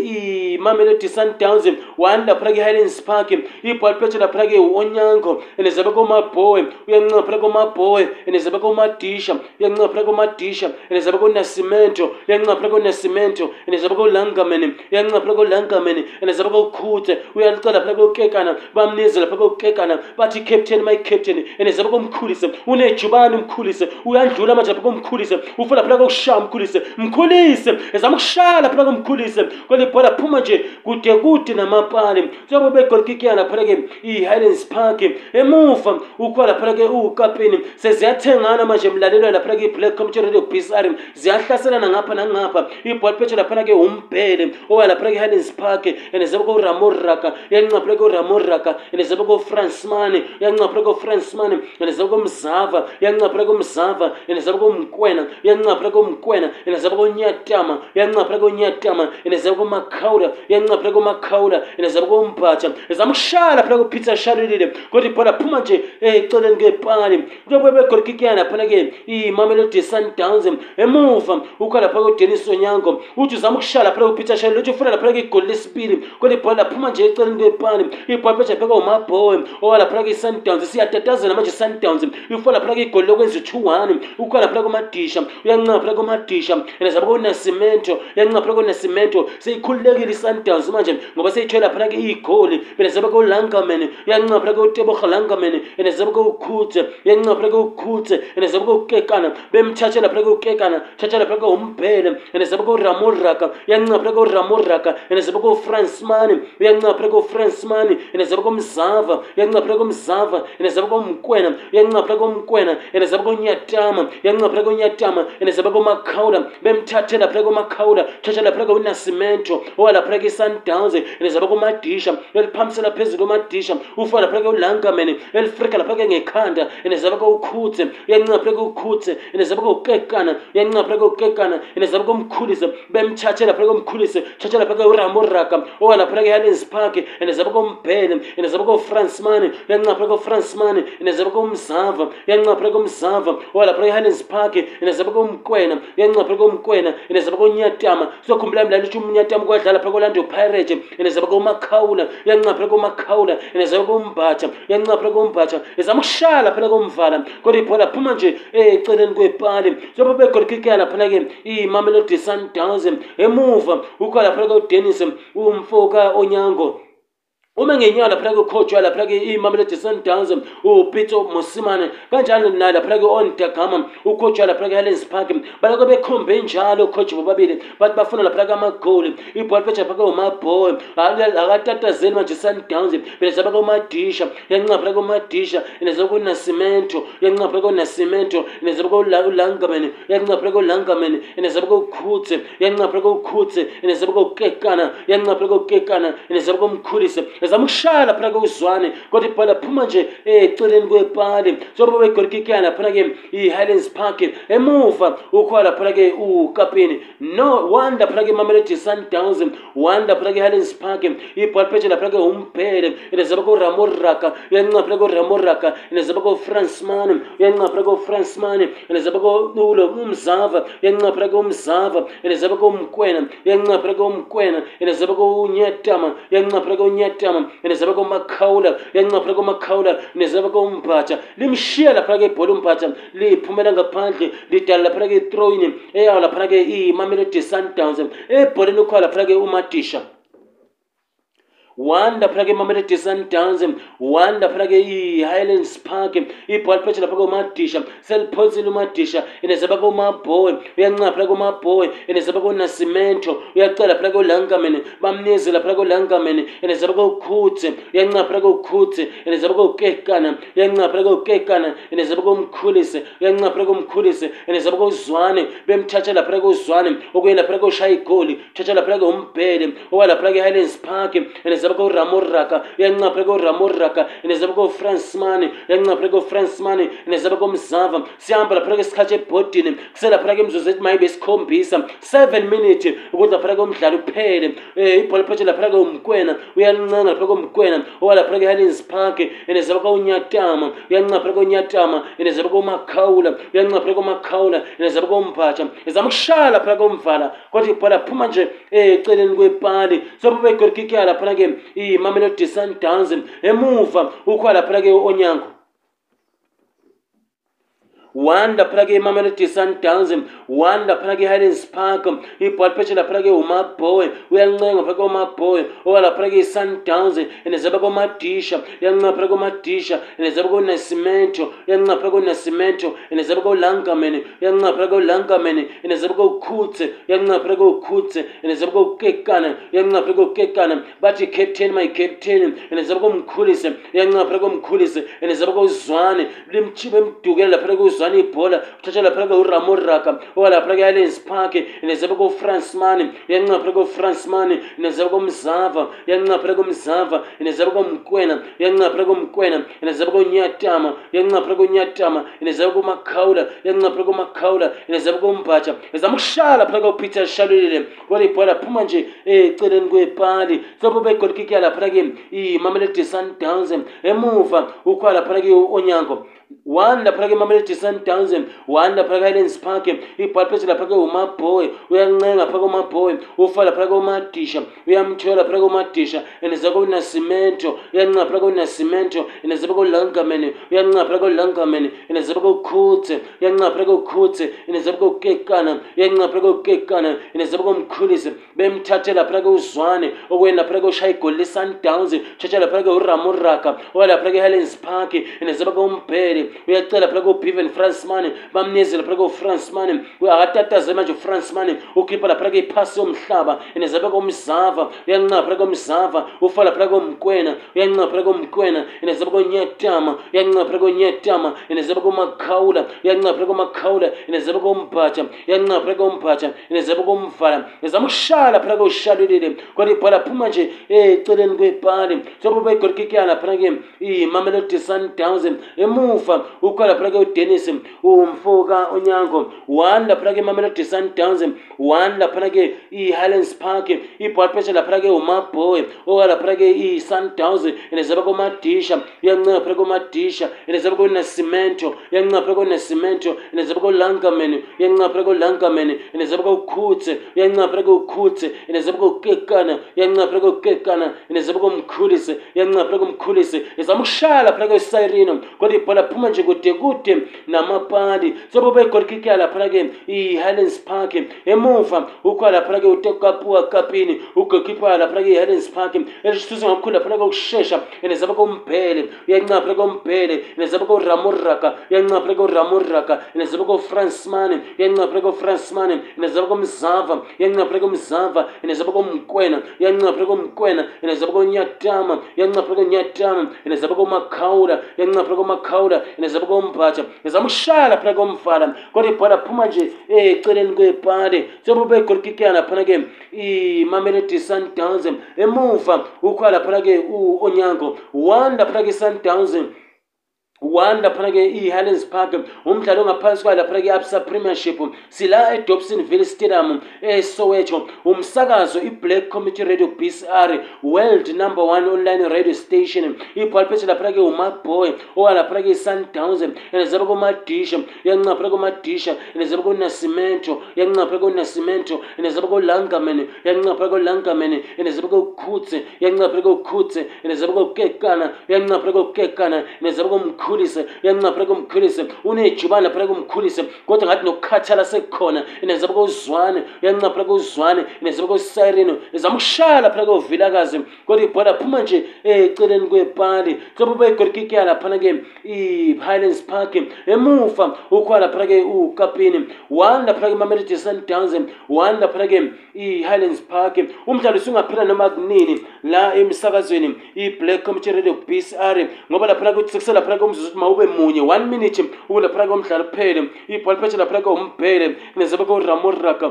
imamelodi sundowns wandaphana ke highlands park ibhalipetsha ndaphana ke onyango enezabe komabhoy uyancinga phana komabhoy enezabe komadisha uyancinga phana komadisha enezabe konasimento uyancinga phana konasimento enezabe kolangamen uyancinga phana kolangamen enezabe kokhuthe uyaluca laphana kokekana bamnize laphana kokekana bathi captain my captain enezabe komkhulise unejubani umkhulise uyandlula manje lapha komkhulise ufuna phana kokushamba mkhulise mkhulise ezama ukushala phela kumkhulise kwele bhola phuma nje kude kude namapali sobe begolikikiya laphana-ke i-highlands park emuva ukuba laphana-ke uwukapeni seziyathengana manje mlalelwayo laphana-ke i-black commuter radio bisari ziyahlaselana ngapha nangapha ibhola phetshe laphana-ke umbhele owaya laphana-ke i-highlands park and zebe koramoraka yancaphela-ke uramoraka and zebe kofrancman yancaphela kofrancman and zebe komzava yancaphela komzava and zebe komkwena yancaphela komkwena kwena inazaba konyatama yancaphela konyatama inazaba komakhawula yancaphela komakhawula inazaba kombatha izamshala phela kupitsa shalulile kodwa ibhola eh, phuma nje eceleni kwepali kuyobuye begolikikyana phana ke imamelodi sundowns emuva ukha lapha kodenis onyango uthi uzama ukushala phela kupitsa shalulile uthi ufuna laphana kwigoli lesibili kodwa ibhola phuma nje eceleni kwepali ibhola phesha pheka umabhowe owalaphana kwi-sundowns siyatatazela manje sundowns ifuna laphana kwigoli lokwenza two one ukha laphana kwamadisha uyancapha phela kwamadisha kudisha nazabe kunesimento yancaphela kunesimento seyikhululekile i-sundowns manje ngoba seyithwe laphana ke iy'goli benazabe kuwulangamen yancaphela kuwutebuha langamen enazabe kuwukhuthe yancaphela kuwukhuthe enazabe kuwukekana bemthatha laphana kuwukekana thatha laphana kuwumbhele enazabe kuwuramuraka yancaphela kuwuramuraka enazabe kuwufrancemani uyancaphela kuwufrancemani enazabe kumzava yancaphela kumzava enazabe kumkwena uyancaphela kumkwena enazabe kunyatama yancaphela kunyatama enazabe kumakha kaura vemuthathela phuleka umakhawula thathela phuleka unasimento owalaphuleka i-sundowns lizabeka umadisha eliphambisela phezulu umadisha ufa laphuleka ulangamene elifrika laphuleka ngekhanda nezabeka ukhutse uyancinca phuleka ukhutse nezabeka ukekana uyancinca phuleka ukekana nezabeka umkhulise bemthathela phuleka umkhulise thathela phuleka uramoraka owalaphuleka ehalens park nezabeka umbhele nezabeka ufrance mane uyancinca phuleka ufrance mane nezabeka umzava uyancinca phuleka umzava owalaphuleka park nezabeka umkwena encinga phaa komkwena ene zaba konyatama sokhumbula mla nto umnyatama kwadlala phaa kolando pirate ene zaba komakhawula iyancinga phaa komakhawula ene zaba kombatha iyancinga phaa kombatha ezama ukushala phaa komvala kodwa ibhola phuma nje eh, eceleni kwepali sobe begolikikela laphana ke iimamelodi sundowns emuva ukhala phaa kodennis umfoka onyango uma ngenyawo laphana kwekhojwa laphana imamelodi sundowns upitso mosimane kanjalo nalaphana ke-ondagama ukhojwa laphana ke-helens park balake bekhombe njalo ukhoje bobabili bathi bafuna laphana kwamagoli ibhola phesha phaka umaboy akatatazeli manje sundowns beneza phaka umadisha yancinga phana kwumadisha ineza kunasimento yancinga phana kwunasimento ineza phaka ulangaman yancinga phana kwulangaman ineza phaka ukhutse yancinga phana kwukhutse ineza phaka ukekana yancinga phana kwukekana ineza phaka umkhulise kaza mushara panaga uzwane goti pala pumanje e torengwe pale zorbo be korkike ana i Highlands Park emuva move ukwala panage u no wanda panage mamelete sundowns wanda panage Highlands Park i palpeche la panage umpere inazaba ko ramoraka yanna panage ramoraka inazaba ko Franceman yanna panage inazaba ko umzava yanna panage umzava inazaba ko mkwena yanna panage inazaba ko unyatama yanna panage ngomnyama nezaba komakhawula yancaphula komakhawula nezaba kombhatha limshiya laphana kebhola umbhatha liphumela ngaphandle lidala laphana ke-throwini eyawo laphana ke imamelodi sundowns ebholeni ukhoya laphana ke umadisha wandaphela ke mamelodi sundowns wandaphela ke i-highlands park ibhola phetha lapha komadisha seliphonsile umadisha enezaba komaboy uyancinga phela komaboy enezaba konasimento uyacela phela kolankamen bamnize laphela kolankamen enezaba kokhuthe uyancinga phela kokhuthe enezaba kokekana uyancinga phela kokekana enezaba komkhulise uyancinga phela komkhulise enezaba kozwane bemthatha laphela kozwane okuye laphela koshaya igoli thatha laphela kombhele okwalaphela ke-highlands park enezaba uyazabuka uramuraka uyancapheka uramuraka nezabuka ufransman uyancapheka ufransman nezabuka umzava sihamba laphanake isikhathi ebhodini kuselaphanake imzuzu ethi mayibe sikhombisa seven minute ukuthi laphanake umdlalo uphele um ibhola phethe laphanake umkwena uyalincenga laphanake umkwena owa laphanake ihallins park nezabuka unyatama uyancapheleka unyatama nezabuka umakhawula uyancapheleka umakhawula nezabuka umbatsha ezama ukushaya laphanake umvala kodwa ibhola phuma nje um eceleni kwepali sobabegorikikya laphanake imamelodi sundowns emuva ukhwa laphana-ke onyango one ndaphulake imamelodi sundowns one ndaphulake ihighlands park ibhola phetshe ndaphulake umaboy uyancenga phulake umaboy oa ndaphulake isundowns endezeba komadisha uyancenga phulake umadisha endezeba konasimento uyancenga phulake unasimento endezeba kolangamen uyancenga phulake ulangamen endezeba kokhutse uyancenga phulake ukhutse endezeba kokukekana uyancenga phulake ukukekana bathi captain my captain endezeba komkhulise uyancenga phulake umkhulise endezeba kozwane limchibe emdukele ndaphulake uzwane zane ibhola uthatha lapha ke uramoraka oka lapha ke alens park nezeba ko france man yancapha ko france man nezeba ko mzava yancapha ko mzava nezeba ko mkwena yancapha ko mkwena nezeba ko nyatama yancapha ko nyatama nezeba ko makhaula yancapha ko makhaula nezeba ko mbacha ezama ukushala lapha ko peter shalulile wale ibhola phuma nje eh, eceleni kwepali sobo begolikiki lapha ke imamelodi sundowns emuva ukhala lapha ke onyango one lapha ke mamelodi sundowns one lapha ke lens park ibhalwe phezulu lapha ke uma boy uyancenga phakho uma boy ufa lapha ke uma disha uyamthola lapha ke uma disha andiza ke una cement uyancenga lapha ke una cement andiza ke ulangamen uyancenga lapha ke ulangamen andiza ke ukhutse uyancenga lapha ke ukhutse andiza ke ukekana uyancenga lapha ke ukekana andiza ke umkhulise bemthathe lapha ke uzwane okwena lapha ke ushaya igoli sundowns chacha lapha ke uramuraka ola lapha ke helens park andiza ke umbhele ekuseni uyacela phela kobeven france mane bamnezela phela kofrance mane akatataze manje ufrance mane ukhipha laphela kephasi yomhlaba enezabe komzava uyancaba phela komzava ufala phela komkwena uyancaba phela komkwena enezabe konyetama uyancaba phela konyetama enezabe komakhawula uyancaba phela komakhawula enezabe kombhatha uyancaba phela kombhatha enezabe komvala ezama ukushala phela koshalulile kodwa ibhala phuma nje eh, eceleni kwebhali sobo bayigolikikiyana phela ke imamelodi sundowns emuva ngemuva ukho laphana ke udennis umfoka unyango one laphana ke imamelodi sundowns one laphana ke i-highlands park ibhatpesha laphana ke umabhoye oka laphana ke i-sundowns inezaba komadisha iyancika phana komadisha inezaba konasimento iyancika phana konasimento inezaba kolangamen iyancika phana kolangamen inezaba kokhutse iyancika phana kokhutse inezaba kokekana iyancika phana kokekana inezaba komkhulise iyancika phana komkhulise izama ukushaya laphana kwesayirino kodwa ibhola ndaphuma nje kude kude namapali sobo bayigolikiki yalaphana ke i-highlands park emuva ukhwa laphana ke utekapuwa kapini ugokipa laphana ke i-highlands park elisuze ngakhulu laphana ke ukushesha enezaba kombhele uyancaphana kombhele enezaba koramuraka uyancaphana koramuraka enezaba kofrancemane uyancaphana kofrancemane enezaba komzava uyancaphana komzava enezaba komkwena uyancaphana komkwena enezaba konyatama uyancaphana konyatama enezaba komakhawula uyancaphana komakhawula inezaba kumphatha nizama ukushaya laphana komfana kodwa ibhola phuma nje eh, eceleni kwepale sobo begolikikeya laphana-ke imamelodi eh, sundowns emuva ukhoya laphana-ke onyango one laphana-ke sundowns one laphana-ke i-highlands park umdlalo ongaphansi kwayo laphana-ke i-absa premiership sila edobsonville stadium esowetho umsakazo i-black community radio b c r world number one online radio station ibhwaliphethe laphana-ke umaboy owa laphana-ke i-sundowns enezaba komadisha yancaphana komadisha enezaba konasimento yancaphana konasimento enezaba kolangamen yancaphana kolangamen enezaba kokhutse yancaphana kokhutse enezaba kokekana yancaphana kokekana enezaba komkhu umkhulise uyancipha phela kumkhulise unejubane phela kumkhulise kodwa ngathi nokukhathala sekukhona inezaba kuzwane uyancipha phela kuzwane inezaba kusirino izama ukushala phela kovilakazi kodwa ibhola phuma nje eh, eceleni kwepali sobe begorikikiya laphana ke i-highlands park emufa ukhwa laphana ke ukapini one laphana ke imamelody sundowns one laphana ke i-highlands park umdlalo usungaphela noma kunini la emsakazweni i-black committy radio b c r ngoba laphana kuthi sekuselaphana uzuthi mawube munye one minute ukulaphana komdlalo kuphele ibhola phetshe laphana komphele nezebe koramoraka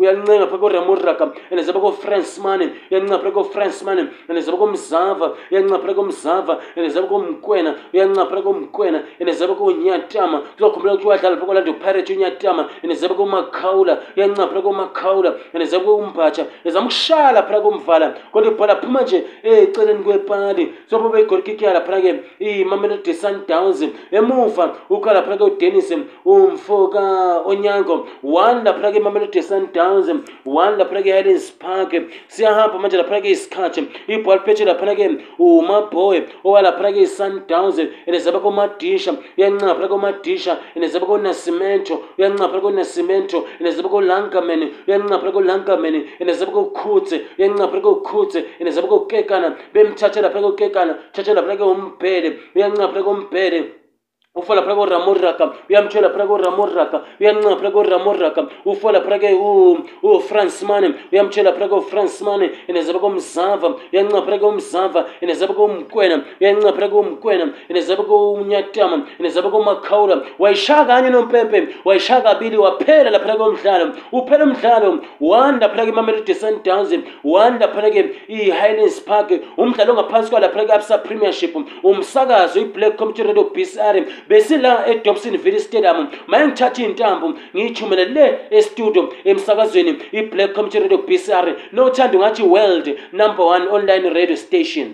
uyalincenga phaa koremuraga yanizaba kofransmane uyancinga phela kofransmane yanizaba komzava uyancinga phela komzava yanizaba komkwena uyancinga phela komkwena yanizaba konyatama uzokhumbula ukuthi uyadlala pha kolando pirate unyatama yanizaba komakhawula uyancinga phela komakhawula yanizaba kombatsha yanizama ukushala phela komvala kodwa ibhola phuma nje eceleni kwepali sobo begorkikyala phela ke imamelodi sundowns emuva ukhala phela ke udennis umfoka onyango wanda phela ke imamelodi sundowns ngaze one laphana-ke highlands park siyahamba manje laphana-ke isikhathi ibhal petshe laphana-ke umaboy owa laphana-ke i-sundowns enezaba komadisha uyancinga phana komadisha enezaba konasimento uyancinga phana konasimento enezaba kolankaman uyancinga phana kolankaman enezaba kokhutse uyancinga phana kokhutse enezaba kokekana bemthathe laphana kokekana thathe laphana ke umbhele uyancinga phana kombhele ufola phaa koramoraka uyamtshela phaa koramoraka uyancinga phaa koramoraka ufola phaa ke ufrancemane uyamtshela phaa kofrancemane enezaba komzava uyancinga phaa komzava enezaba komkwena uyancinga phaa komkwena enezaba konyatama enezaba komakhawula wayishaya kanye nompempe wayishaya kabili waphela laphaa komdlalo uphela umdlalo wanda phaa kemamelodi sundowns wanda phaa ke i-highlands park umdlalo ongaphansi kwalaphaa ke-absa premiership umsakazo i-black comity radio b c r besila edobson villy stadium maye ngithathe iy'ntambo ngiyithumela le estudio emsakazweni i-black community radio b c r nothanda ungathi world number one online radio station